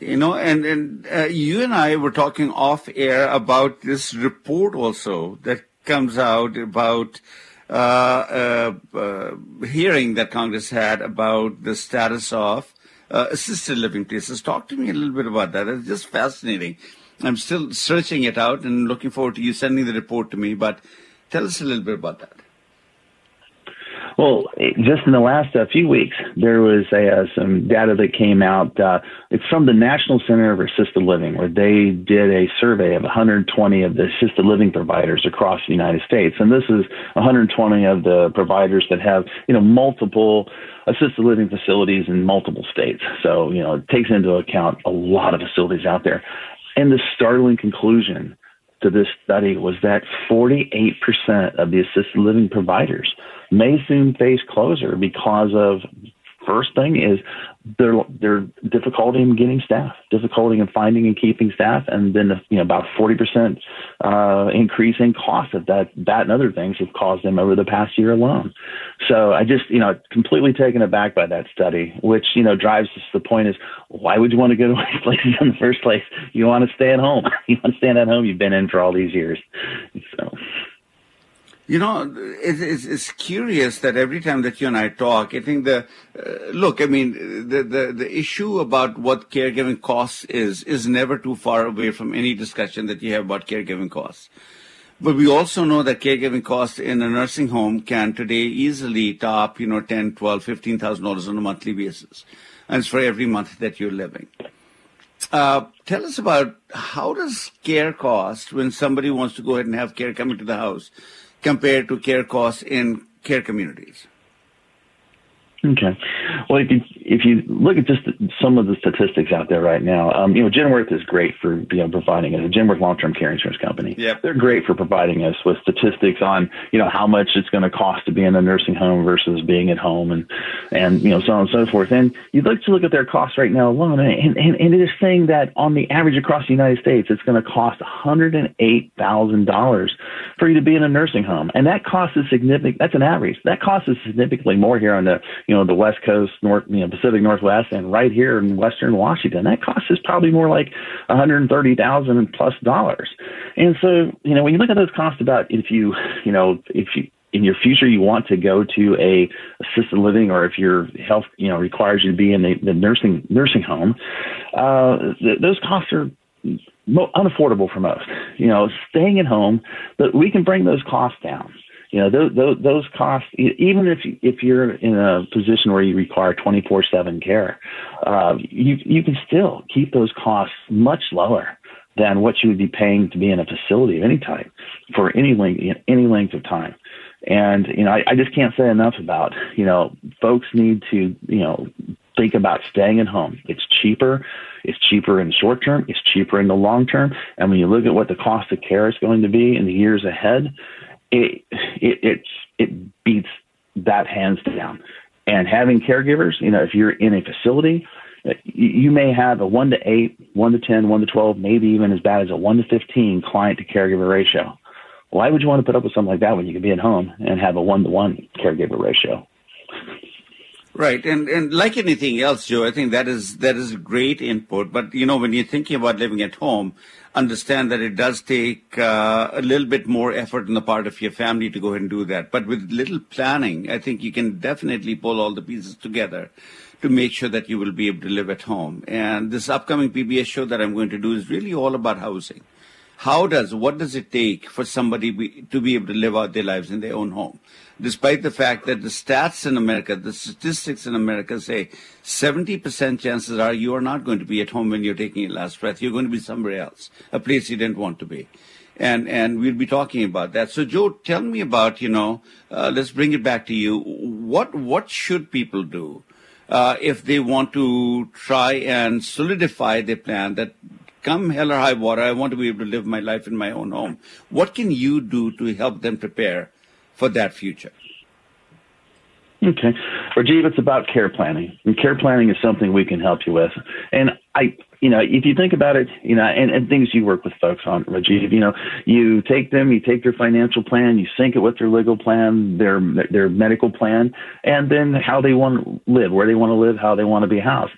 You know, and, and uh, you and I were talking off air about this report also that comes out about uh, uh, uh, hearing that Congress had about the status of uh, assisted living places. Talk to me a little bit about that. It's just fascinating. I'm still searching it out and looking forward to you sending the report to me. But tell us a little bit about that. Well, just in the last uh, few weeks, there was uh, some data that came out. Uh, it's from the National Center for Assisted Living, where they did a survey of 120 of the assisted living providers across the United States, and this is 120 of the providers that have you know multiple assisted living facilities in multiple states. So you know it takes into account a lot of facilities out there. And the startling conclusion to this study was that 48% of the assisted living providers may soon face closure because of first thing is their their difficulty in getting staff, difficulty in finding and keeping staff, and then you know about forty percent uh, increase in cost of that that and other things have caused them over the past year alone. So I just you know completely taken aback by that study, which you know drives us to the point is why would you want to go to these places in the first place? You want to stay at home. You want to stay at home. You've been in for all these years. So. You know, it, it's, it's curious that every time that you and I talk, I think the uh, look. I mean, the, the the issue about what caregiving costs is is never too far away from any discussion that you have about caregiving costs. But we also know that caregiving costs in a nursing home can today easily top, you know, ten, twelve, fifteen thousand dollars on a monthly basis, and it's for every month that you're living. Uh, tell us about how does care cost when somebody wants to go ahead and have care coming to the house compared to care costs in care communities? Okay. Well, if you if you look at just some of the statistics out there right now, um, you know, Genworth is great for you know providing us. Genworth Long Term Care Insurance Company. Yep. They're great for providing us with statistics on you know how much it's going to cost to be in a nursing home versus being at home, and and you know so on and so forth. And you'd like to look at their costs right now alone, and and, and it is saying that on the average across the United States, it's going to cost one hundred and eight thousand dollars for you to be in a nursing home, and that cost is significant. That's an average. That cost is significantly more here on the you know the West Coast, North, you know Pacific Northwest, and right here in Western Washington. That cost is probably more like one hundred thirty thousand plus dollars. And so you know when you look at those costs, about if you you know if you in your future you want to go to a assisted living or if your health you know requires you to be in the, the nursing nursing home uh th- those costs are unaffordable for most you know staying at home but we can bring those costs down you know those those, those costs even if if you're in a position where you require 24/7 care uh you you can still keep those costs much lower than what you would be paying to be in a facility of any type for any length any length of time And, you know, I, I just can't say enough about, you know, folks need to, you know, think about staying at home. It's cheaper. It's cheaper in the short term. It's cheaper in the long term. And when you look at what the cost of care is going to be in the years ahead, it, it, it's, it beats that hands down. And having caregivers, you know, if you're in a facility, uh, you may have a 1 to 8, 1 to ten, one to 12, maybe even as bad as a 1 to 15 client to caregiver ratio. Why would you want to put up with something like that when you can be at home and have a 1 to 1 caregiver ratio? Right, and and like anything else, Joe, I think that is that is great input. But you know, when you're thinking about living at home, understand that it does take uh, a little bit more effort on the part of your family to go ahead and do that. But with little planning, I think you can definitely pull all the pieces together to make sure that you will be able to live at home. And this upcoming PBS show that I'm going to do is really all about housing. How does what does it take for somebody be, to be able to live out their lives in their own home? despite the fact that the stats in America, the statistics in America say 70% chances are you are not going to be at home when you're taking your last breath. You're going to be somewhere else, a place you didn't want to be. And, and we'll be talking about that. So Joe, tell me about, you know, uh, let's bring it back to you. What, what should people do? Uh, if they want to try and solidify their plan that come hell or high water, I want to be able to live my life in my own home. What can you do to help them prepare for that future. Okay. Rajiv, it's about care planning. And care planning is something we can help you with. And I, you know, if you think about it, you know, and, and things you work with folks on, Rajiv, you know, you take them, you take their financial plan, you sync it with their legal plan, their, their medical plan, and then how they want to live, where they want to live, how they want to be housed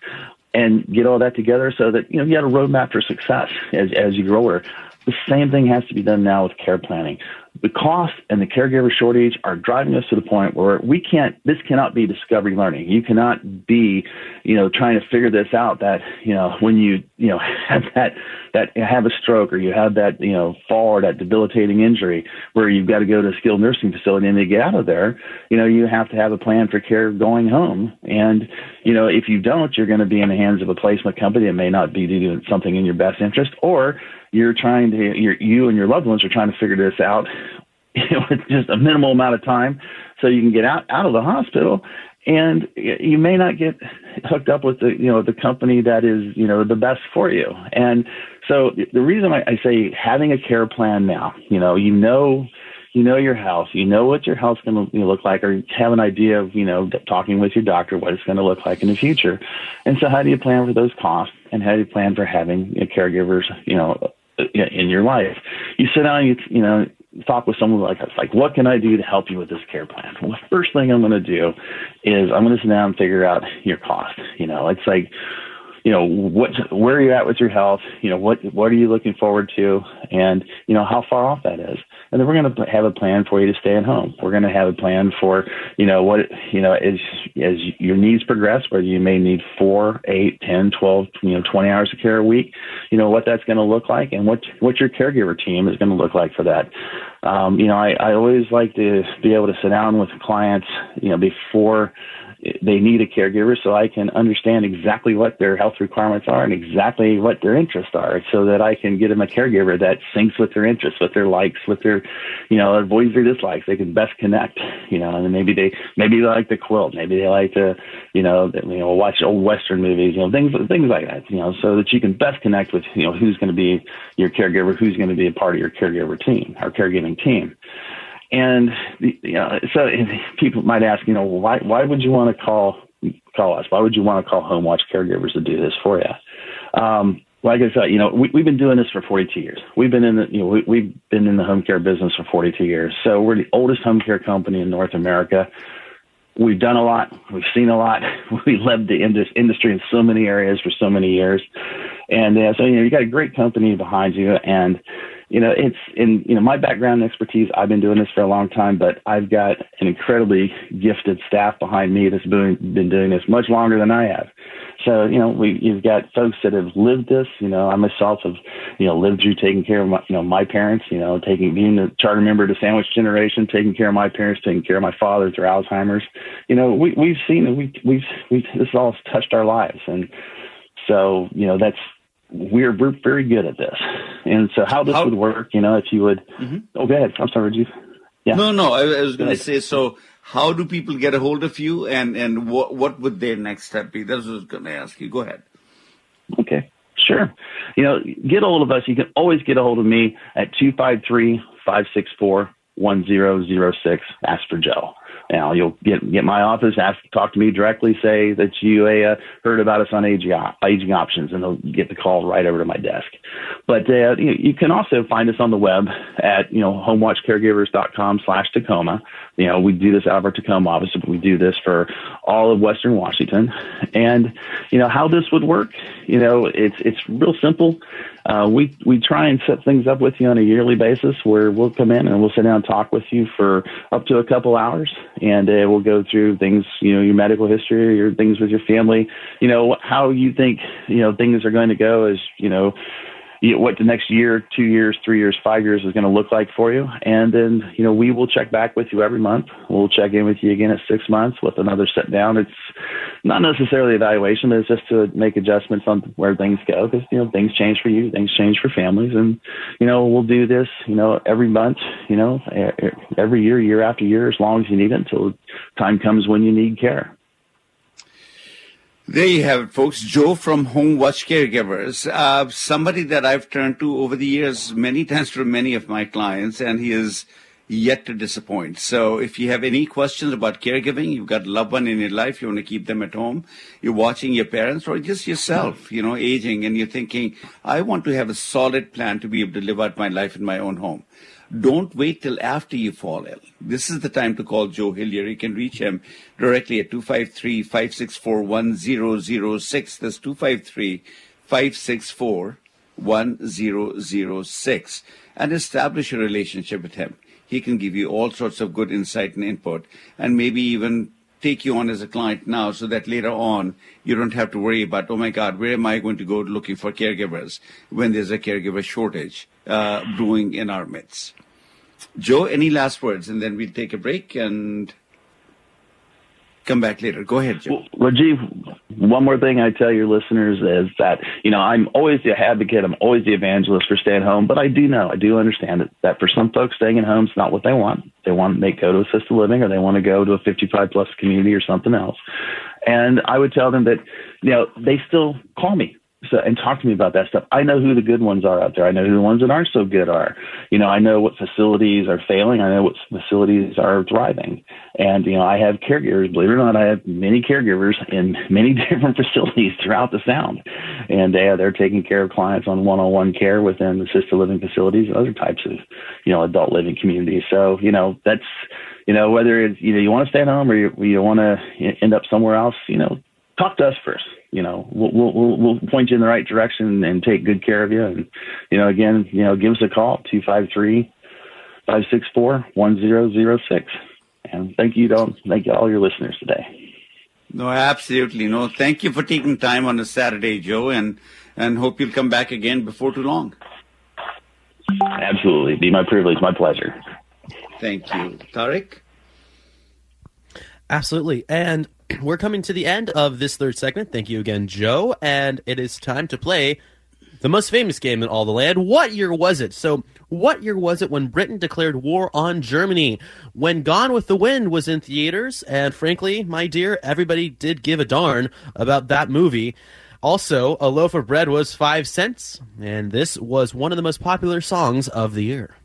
and get all that together so that, you know, you got a roadmap for success as, as you grow older. The same thing has to be done now with care planning the cost and the caregiver shortage are driving us to the point where we can't this cannot be discovery learning. You cannot be you know trying to figure this out that you know when you you know have that that have a stroke or you have that you know fall or that debilitating injury where you've got to go to a skilled nursing facility and to get out of there you know you have to have a plan for care going home. And you know if you don't you're going to be in the hands of a placement company that may not be doing something in your best interest or you're trying to you and your loved ones are trying to figure this out with just a minimal amount of time so you can get out out of the hospital. And you may not get hooked up with the you know the company that is you know the best for you. And so the reason I, I say having a care plan now you know you know you know your health you know what your house going to look like or you have an idea of you know talking with your doctor what it's going to look like in the future. And so how do you plan for those costs? And how do you plan for having caregivers you know in your life. You sit down, you you know, talk with someone like us, like, what can I do to help you with this care plan? Well, the first thing I'm going to do is I'm going to sit down and figure out your cost. You know, it's like, you know, what, where are you at with your health? You know, what, what are you looking forward to? And, you know, how far off that is. And then we're going to have a plan for you to stay at home. We're going to have a plan for, you know, what, you know, as, as your needs progress, whether you may need four, eight, ten, twelve, you know, 20 hours of care a week, you know, what that's going to look like and what, what your caregiver team is going to look like for that. Um, you know, I, I always like to be able to sit down with clients, you know, before they need a caregiver so I can understand exactly what their health requirements are and exactly what their interests are so that I can get them a caregiver that syncs with their interests, with their likes, with their, you know, avoids their dislikes. They can best connect, you know, and maybe they, maybe they like to quilt. Maybe they like to, you know, you know, watch old Western movies, you know, things, things like that, you know, so that you can best connect with, you know, who's going to be your caregiver, who's going to be a part of your caregiver team, our caregiving team. And you know, so people might ask, you know, why why would you want to call call us? Why would you want to call Home Watch caregivers to do this for you? Um, like I said, you know, we, we've been doing this for 42 years. We've been in the, you know, we, we've been in the home care business for 42 years. So we're the oldest home care company in North America. We've done a lot. We've seen a lot. We led the industry in so many areas for so many years. And uh, so, you know, you got a great company behind you and, you know, it's in you know my background and expertise. I've been doing this for a long time, but I've got an incredibly gifted staff behind me that's been been doing this much longer than I have. So you know, we you've got folks that have lived this. You know, I myself have you know lived through taking care of my you know my parents. You know, taking being a charter member of the sandwich generation, taking care of my parents, taking care of my father through Alzheimer's. You know, we we've seen it. We we've we this all touched our lives and. So, you know, that's we're we're very good at this. And so how this how, would work, you know, if you would, mm-hmm. oh, go ahead. I'm sorry, Rajiv. Yeah. No, no. I, I was going to say. So, how do people get a hold of you, and and what what would their next step be? That's what I was going to ask you. Go ahead. Okay, sure. You know, get a hold of us. You can always get a hold of me at 253 564 1006. Ask for Joe. Now you'll get get my office, ask talk to me directly, say that you uh, heard about us on aging, aging options, and they'll get the call right over to my desk. But uh, you, you can also find us on the web at you know homewatchcaregivers.com slash Tacoma. You know we do this out of our Tacoma office, but we do this for all of Western Washington. And you know how this would work. You know it's it's real simple. Uh, we we try and set things up with you on a yearly basis where we'll come in and we'll sit down and talk with you for up to a couple hours, and uh, we'll go through things, you know, your medical history, your things with your family, you know, how you think you know things are going to go as you know you know, what the next year, two years, three years, five years is going to look like for you. And then, you know, we will check back with you every month. We'll check in with you again at six months with another sit down. It's not necessarily evaluation, but it's just to make adjustments on where things go because, you know, things change for you, things change for families. And, you know, we'll do this, you know, every month, you know, every year, year after year, as long as you need it until time comes when you need care. There you have it, folks. Joe from Home Watch Caregivers, uh, somebody that I've turned to over the years many times for many of my clients, and he is yet to disappoint. So if you have any questions about caregiving, you've got a loved one in your life, you want to keep them at home, you're watching your parents or just yourself, you know, aging, and you're thinking, I want to have a solid plan to be able to live out my life in my own home. Don't wait till after you fall ill. This is the time to call Joe Hillier. You can reach him directly at 253 564 1006. That's 253 564 1006. And establish a relationship with him. He can give you all sorts of good insight and input, and maybe even take you on as a client now so that later on you don't have to worry about, oh my God, where am I going to go looking for caregivers when there's a caregiver shortage uh, brewing in our midst? Joe, any last words? And then we'll take a break and come back later. Go ahead, Joe. Well, Rajiv, one more thing I tell your listeners is that, you know, I'm always the advocate, I'm always the evangelist for staying home, but I do know, I do understand that, that for some folks, staying at home is not what they want. They want they go to assisted living or they want to go to a 55 plus community or something else. And I would tell them that, you know, they still call me so and talk to me about that stuff. I know who the good ones are out there. I know who the ones that aren't so good are. You know, I know what facilities are failing. I know what facilities are thriving. And you know, I have caregivers. Believe it or not, I have many caregivers in many different facilities throughout the Sound, and they are, they're taking care of clients on one-on-one care within assisted living facilities and other types of you know adult living communities. So you know that's you know whether it's you know you want to stay at home or you, you want to end up somewhere else. You know, talk to us first you know, we'll, we'll, we'll point you in the right direction and take good care of you. And, you know, again, you know, give us a call, 253 564 1006. And thank you to thank you all your listeners today. No, absolutely. No, thank you for taking time on a Saturday, Joe, and, and hope you'll come back again before too long. Absolutely. Be my privilege, my pleasure. Thank you. Tarek? Absolutely. And we're coming to the end of this third segment. Thank you again, Joe. And it is time to play the most famous game in all the land. What year was it? So, what year was it when Britain declared war on Germany? When Gone with the Wind was in theaters, and frankly, my dear, everybody did give a darn about that movie. Also, a loaf of bread was five cents, and this was one of the most popular songs of the year.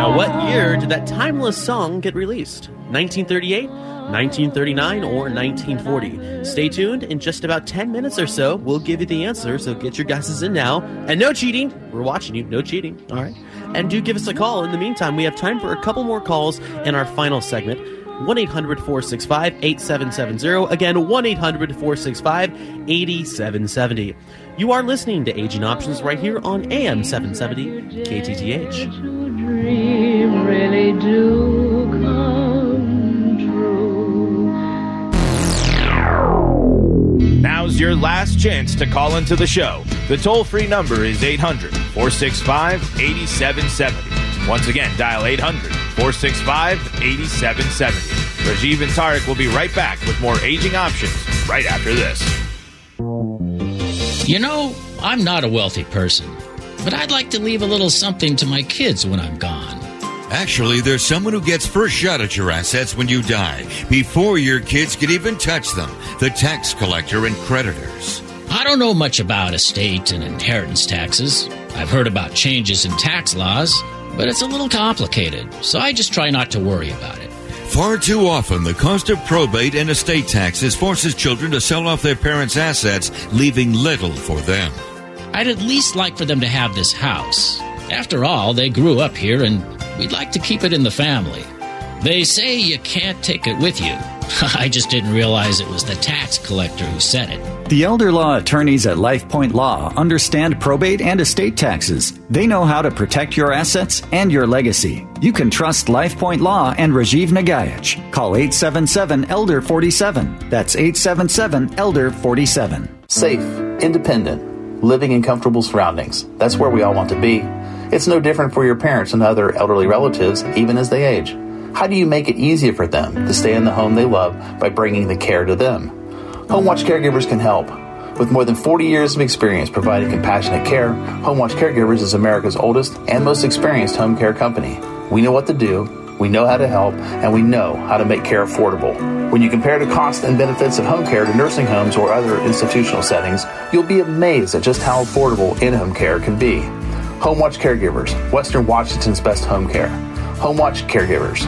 Now, what year did that timeless song get released? 1938, 1939, or 1940? Stay tuned. In just about 10 minutes or so, we'll give you the answer, so get your guesses in now. And no cheating. We're watching you. No cheating. All right. And do give us a call. In the meantime, we have time for a couple more calls in our final segment. 1 800 465 8770. Again, 1 800 465 8770. You are listening to Aging Options right here on AM 770 KTTH dream really do come true. Now's your last chance to call into the show. The toll free number is 800 465 8770. Once again, dial 800 465 8770. Rajiv and Tarek will be right back with more aging options right after this. You know, I'm not a wealthy person, but I'd like to leave a little something to my kids when I'm gone. Actually, there's someone who gets first shot at your assets when you die, before your kids can even touch them the tax collector and creditors. I don't know much about estate and inheritance taxes. I've heard about changes in tax laws, but it's a little complicated, so I just try not to worry about it. Far too often, the cost of probate and estate taxes forces children to sell off their parents' assets, leaving little for them. I'd at least like for them to have this house. After all, they grew up here and we'd like to keep it in the family. They say you can't take it with you. I just didn't realize it was the tax collector who said it. The elder law attorneys at LifePoint Law understand probate and estate taxes. They know how to protect your assets and your legacy. You can trust LifePoint Law and Rajiv Nagaich. Call 877 Elder 47. That's 877 Elder 47. Safe, independent, living in comfortable surroundings. That's where we all want to be. It's no different for your parents and other elderly relatives, even as they age. How do you make it easier for them to stay in the home they love by bringing the care to them? Home Watch Caregivers can help. With more than 40 years of experience providing compassionate care, Home Watch Caregivers is America's oldest and most experienced home care company. We know what to do, we know how to help, and we know how to make care affordable. When you compare the costs and benefits of home care to nursing homes or other institutional settings, you'll be amazed at just how affordable in home care can be. Home Watch Caregivers, Western Washington's best home care. Home Watch Caregivers.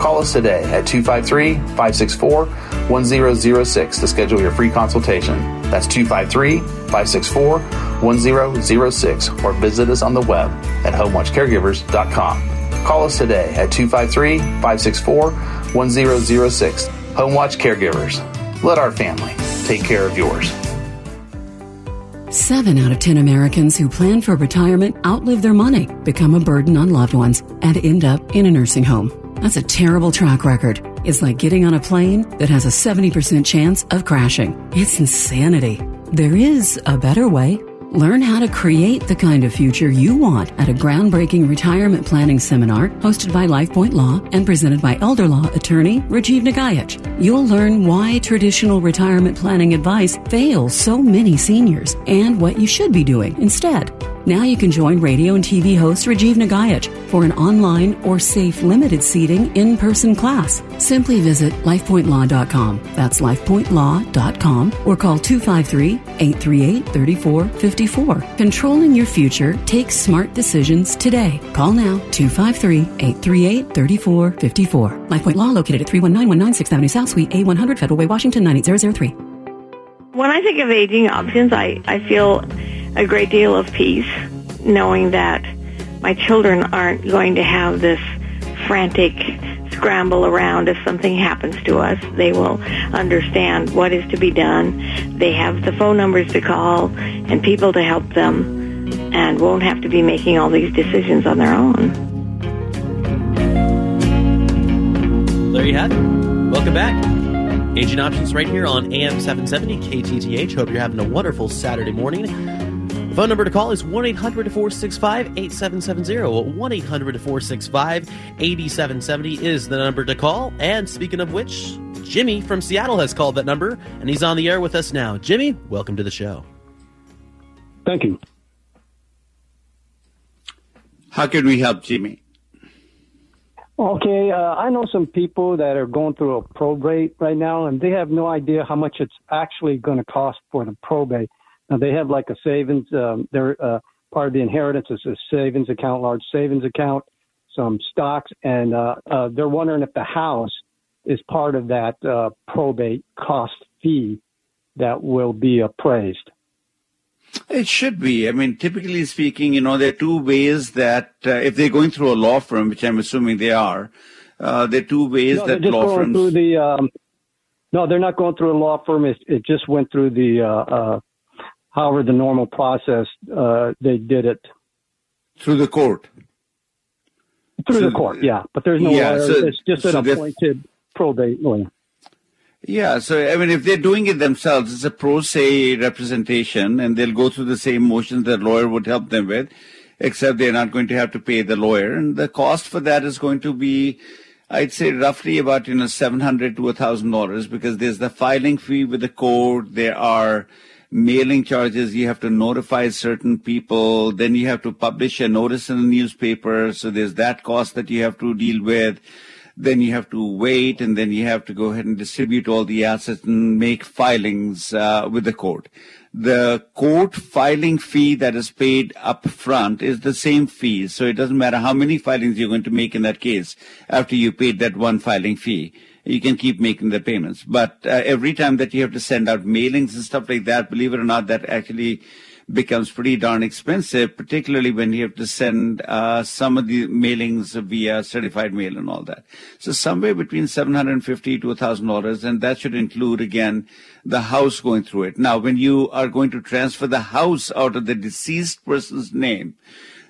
Call us today at 253 564 1006 to schedule your free consultation. That's 253 564 1006 or visit us on the web at homewatchcaregivers.com. Call us today at 253 564 1006. Home Watch Caregivers. Let our family take care of yours. Seven out of 10 Americans who plan for retirement outlive their money, become a burden on loved ones, and end up in a nursing home. That's a terrible track record. It's like getting on a plane that has a 70% chance of crashing. It's insanity. There is a better way. Learn how to create the kind of future you want at a groundbreaking retirement planning seminar hosted by LifePoint Law and presented by elder law attorney Rajiv Nagaich. You'll learn why traditional retirement planning advice fails so many seniors and what you should be doing instead. Now you can join radio and TV host Rajiv Nagaich for an online or safe limited seating in-person class. Simply visit lifepointlaw.com. That's lifepointlaw.com or call 253-838-3454. Controlling your future takes smart decisions today. Call now 253-838-3454. LifePoint Law located at 319 6th Avenue South Suite A100 Federal Way, Washington 98003. When I think of aging options, I, I feel a great deal of peace knowing that my children aren't going to have this frantic scramble around if something happens to us. They will understand what is to be done. They have the phone numbers to call and people to help them and won't have to be making all these decisions on their own. There you have it. Welcome back. Aging Options right here on AM 770 KTTH. Hope you're having a wonderful Saturday morning. The phone number to call is 1 800 465 8770. 1 800 465 8770 is the number to call. And speaking of which, Jimmy from Seattle has called that number, and he's on the air with us now. Jimmy, welcome to the show. Thank you. How can we help Jimmy? Okay, uh, I know some people that are going through a probate right now, and they have no idea how much it's actually going to cost for the probate. Now they have like a savings. Um, they're uh, part of the inheritance is a savings account, large savings account, some stocks, and uh, uh, they're wondering if the house is part of that uh, probate cost fee that will be appraised. It should be. I mean, typically speaking, you know, there are two ways that uh, if they're going through a law firm, which I'm assuming they are, uh, there are two ways no, that law going firms. through the. Um, no, they're not going through a law firm. It, it just went through the. However, the normal process uh, they did it through the court. Through So- the court, yeah. But there's no Yeah, lawyer. so- it's just an so that- appointed probate lawyer. Yeah, so I mean, if they're doing it themselves, it's a pro se representation, and they'll go through the same motions that lawyer would help them with, except they're not going to have to pay the lawyer, and the cost for that is going to be, I'd say, roughly about you know seven hundred to a thousand dollars, because there's the filing fee with the court, there are mailing charges. You have to notify certain people. Then you have to publish a notice in the newspaper. So there's that cost that you have to deal with. Then you have to wait, and then you have to go ahead and distribute all the assets and make filings uh, with the court. The court filing fee that is paid up front is the same fee. So it doesn't matter how many filings you're going to make in that case after you paid that one filing fee you can keep making the payments. But uh, every time that you have to send out mailings and stuff like that, believe it or not, that actually becomes pretty darn expensive, particularly when you have to send uh, some of the mailings via certified mail and all that. So somewhere between seven hundred and fifty to thousand dollars, and that should include again the house going through it. Now, when you are going to transfer the house out of the deceased person's name,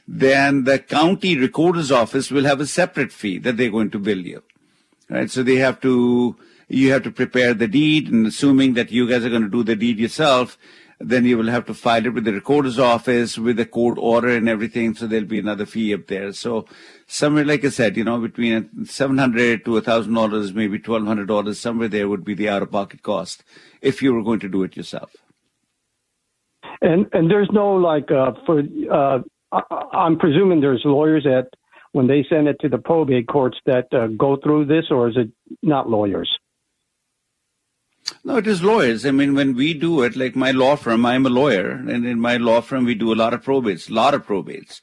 then the county recorder's office will have a separate fee that they're going to bill you right? So they have to, you have to prepare the deed, and assuming that you guys are going to do the deed yourself, then you will have to file it with the recorder's office with the court order and everything. So there'll be another fee up there. So somewhere, like I said, you know, between seven hundred to thousand dollars, maybe twelve hundred dollars, somewhere there would be the out-of-pocket cost if you were going to do it yourself. And and there's no like uh, for uh, I, I'm presuming there's lawyers at when they send it to the probate courts that uh, go through this, or is it not lawyers? No, it is lawyers. I mean, when we do it, like my law firm, I'm a lawyer, and in my law firm, we do a lot of probates, a lot of probates.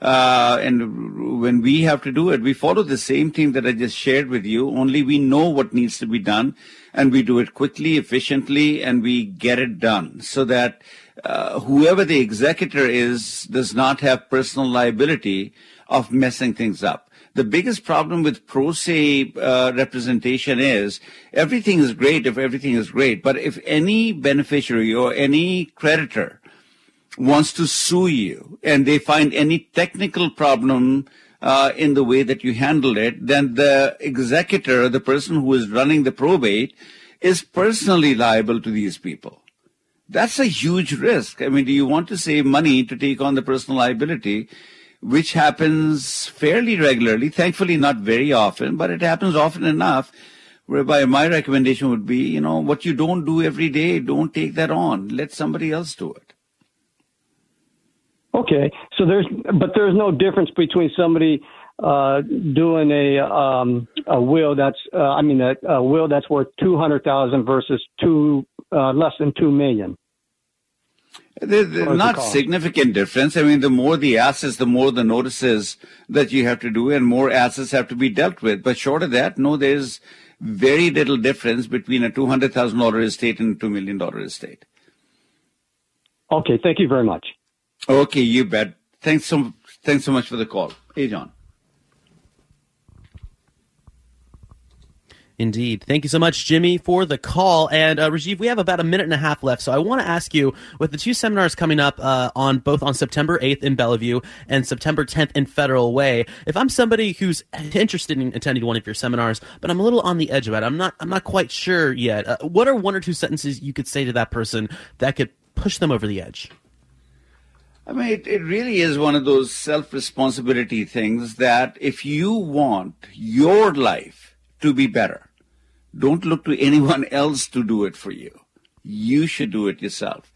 Uh, and when we have to do it, we follow the same thing that I just shared with you, only we know what needs to be done, and we do it quickly, efficiently, and we get it done so that uh, whoever the executor is does not have personal liability of messing things up. The biggest problem with pro se uh, representation is everything is great if everything is great, but if any beneficiary or any creditor wants to sue you and they find any technical problem uh, in the way that you handle it, then the executor, the person who is running the probate, is personally liable to these people. That's a huge risk. I mean, do you want to save money to take on the personal liability? Which happens fairly regularly, thankfully not very often, but it happens often enough whereby my recommendation would be, you know, what you don't do every day, don't take that on. Let somebody else do it. Okay, so there's, but there's no difference between somebody uh, doing a um, a will that's, uh, I mean, a, a will that's worth two hundred thousand versus two uh, less than two million. There's not significant difference. I mean, the more the assets, the more the notices that you have to do, and more assets have to be dealt with. But short of that, no, there's very little difference between a two hundred thousand dollar estate and a two million dollar estate. Okay, thank you very much. Okay, you bet. Thanks so thanks so much for the call. Hey, John. Indeed. Thank you so much, Jimmy, for the call. And uh, Rajiv, we have about a minute and a half left, so I want to ask you, with the two seminars coming up uh, on both on September 8th in Bellevue and September 10th in Federal Way, if I'm somebody who's interested in attending one of your seminars, but I'm a little on the edge about it, I'm not, I'm not quite sure yet. Uh, what are one or two sentences you could say to that person that could push them over the edge? I mean, it, it really is one of those self responsibility things that if you want your life to be better, don't look to anyone else to do it for you. You should do it yourself.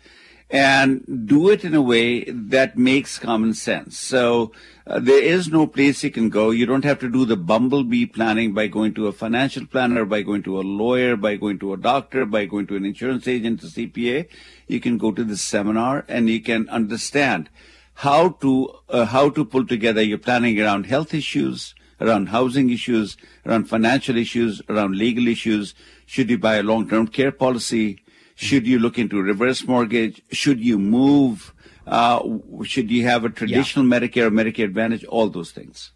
And do it in a way that makes common sense. So uh, there is no place you can go. You don't have to do the bumblebee planning by going to a financial planner, by going to a lawyer, by going to a doctor, by going to an insurance agent, a CPA. You can go to the seminar and you can understand how to uh, how to pull together your planning around health issues, around housing issues, around financial issues, around legal issues. Should you buy a long-term care policy? Should you look into reverse mortgage? Should you move? Uh, should you have a traditional yeah. Medicare or Medicare Advantage? All those things.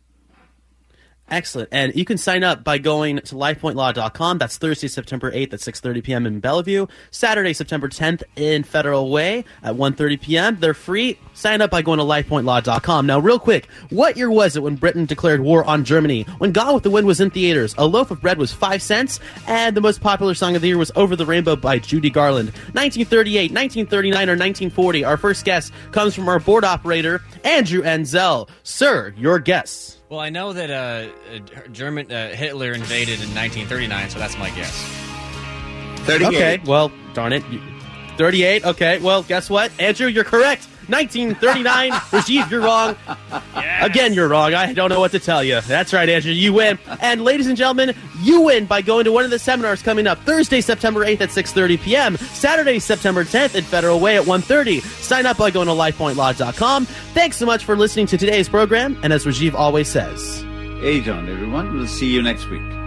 Excellent. And you can sign up by going to lifepointlaw.com. That's Thursday, September 8th at 6.30 p.m. in Bellevue. Saturday, September 10th in Federal Way at 1.30 p.m. They're free. Sign up by going to lifepointlaw.com. Now, real quick, what year was it when Britain declared war on Germany? When Gone with the Wind was in theaters, a loaf of bread was 5 cents, and the most popular song of the year was Over the Rainbow by Judy Garland. 1938, 1939, or 1940. Our first guest comes from our board operator, Andrew Enzel. Sir, your guess. Well, I know that uh, German uh, Hitler invaded in 1939, so that's my guess. 38. Okay, well, darn it. 38. Okay. Well, guess what? Andrew, you're correct. 1939. Rajiv, you're wrong. Again, you're wrong. I don't know what to tell you. That's right, Andrew. You win. And ladies and gentlemen, you win by going to one of the seminars coming up Thursday, September 8th at 6:30 p.m. Saturday, September 10th at Federal Way at 1:30. Sign up by going to lifepointlaw.com. Thanks so much for listening to today's program. And as Rajiv always says, Hey, John, everyone. We'll see you next week.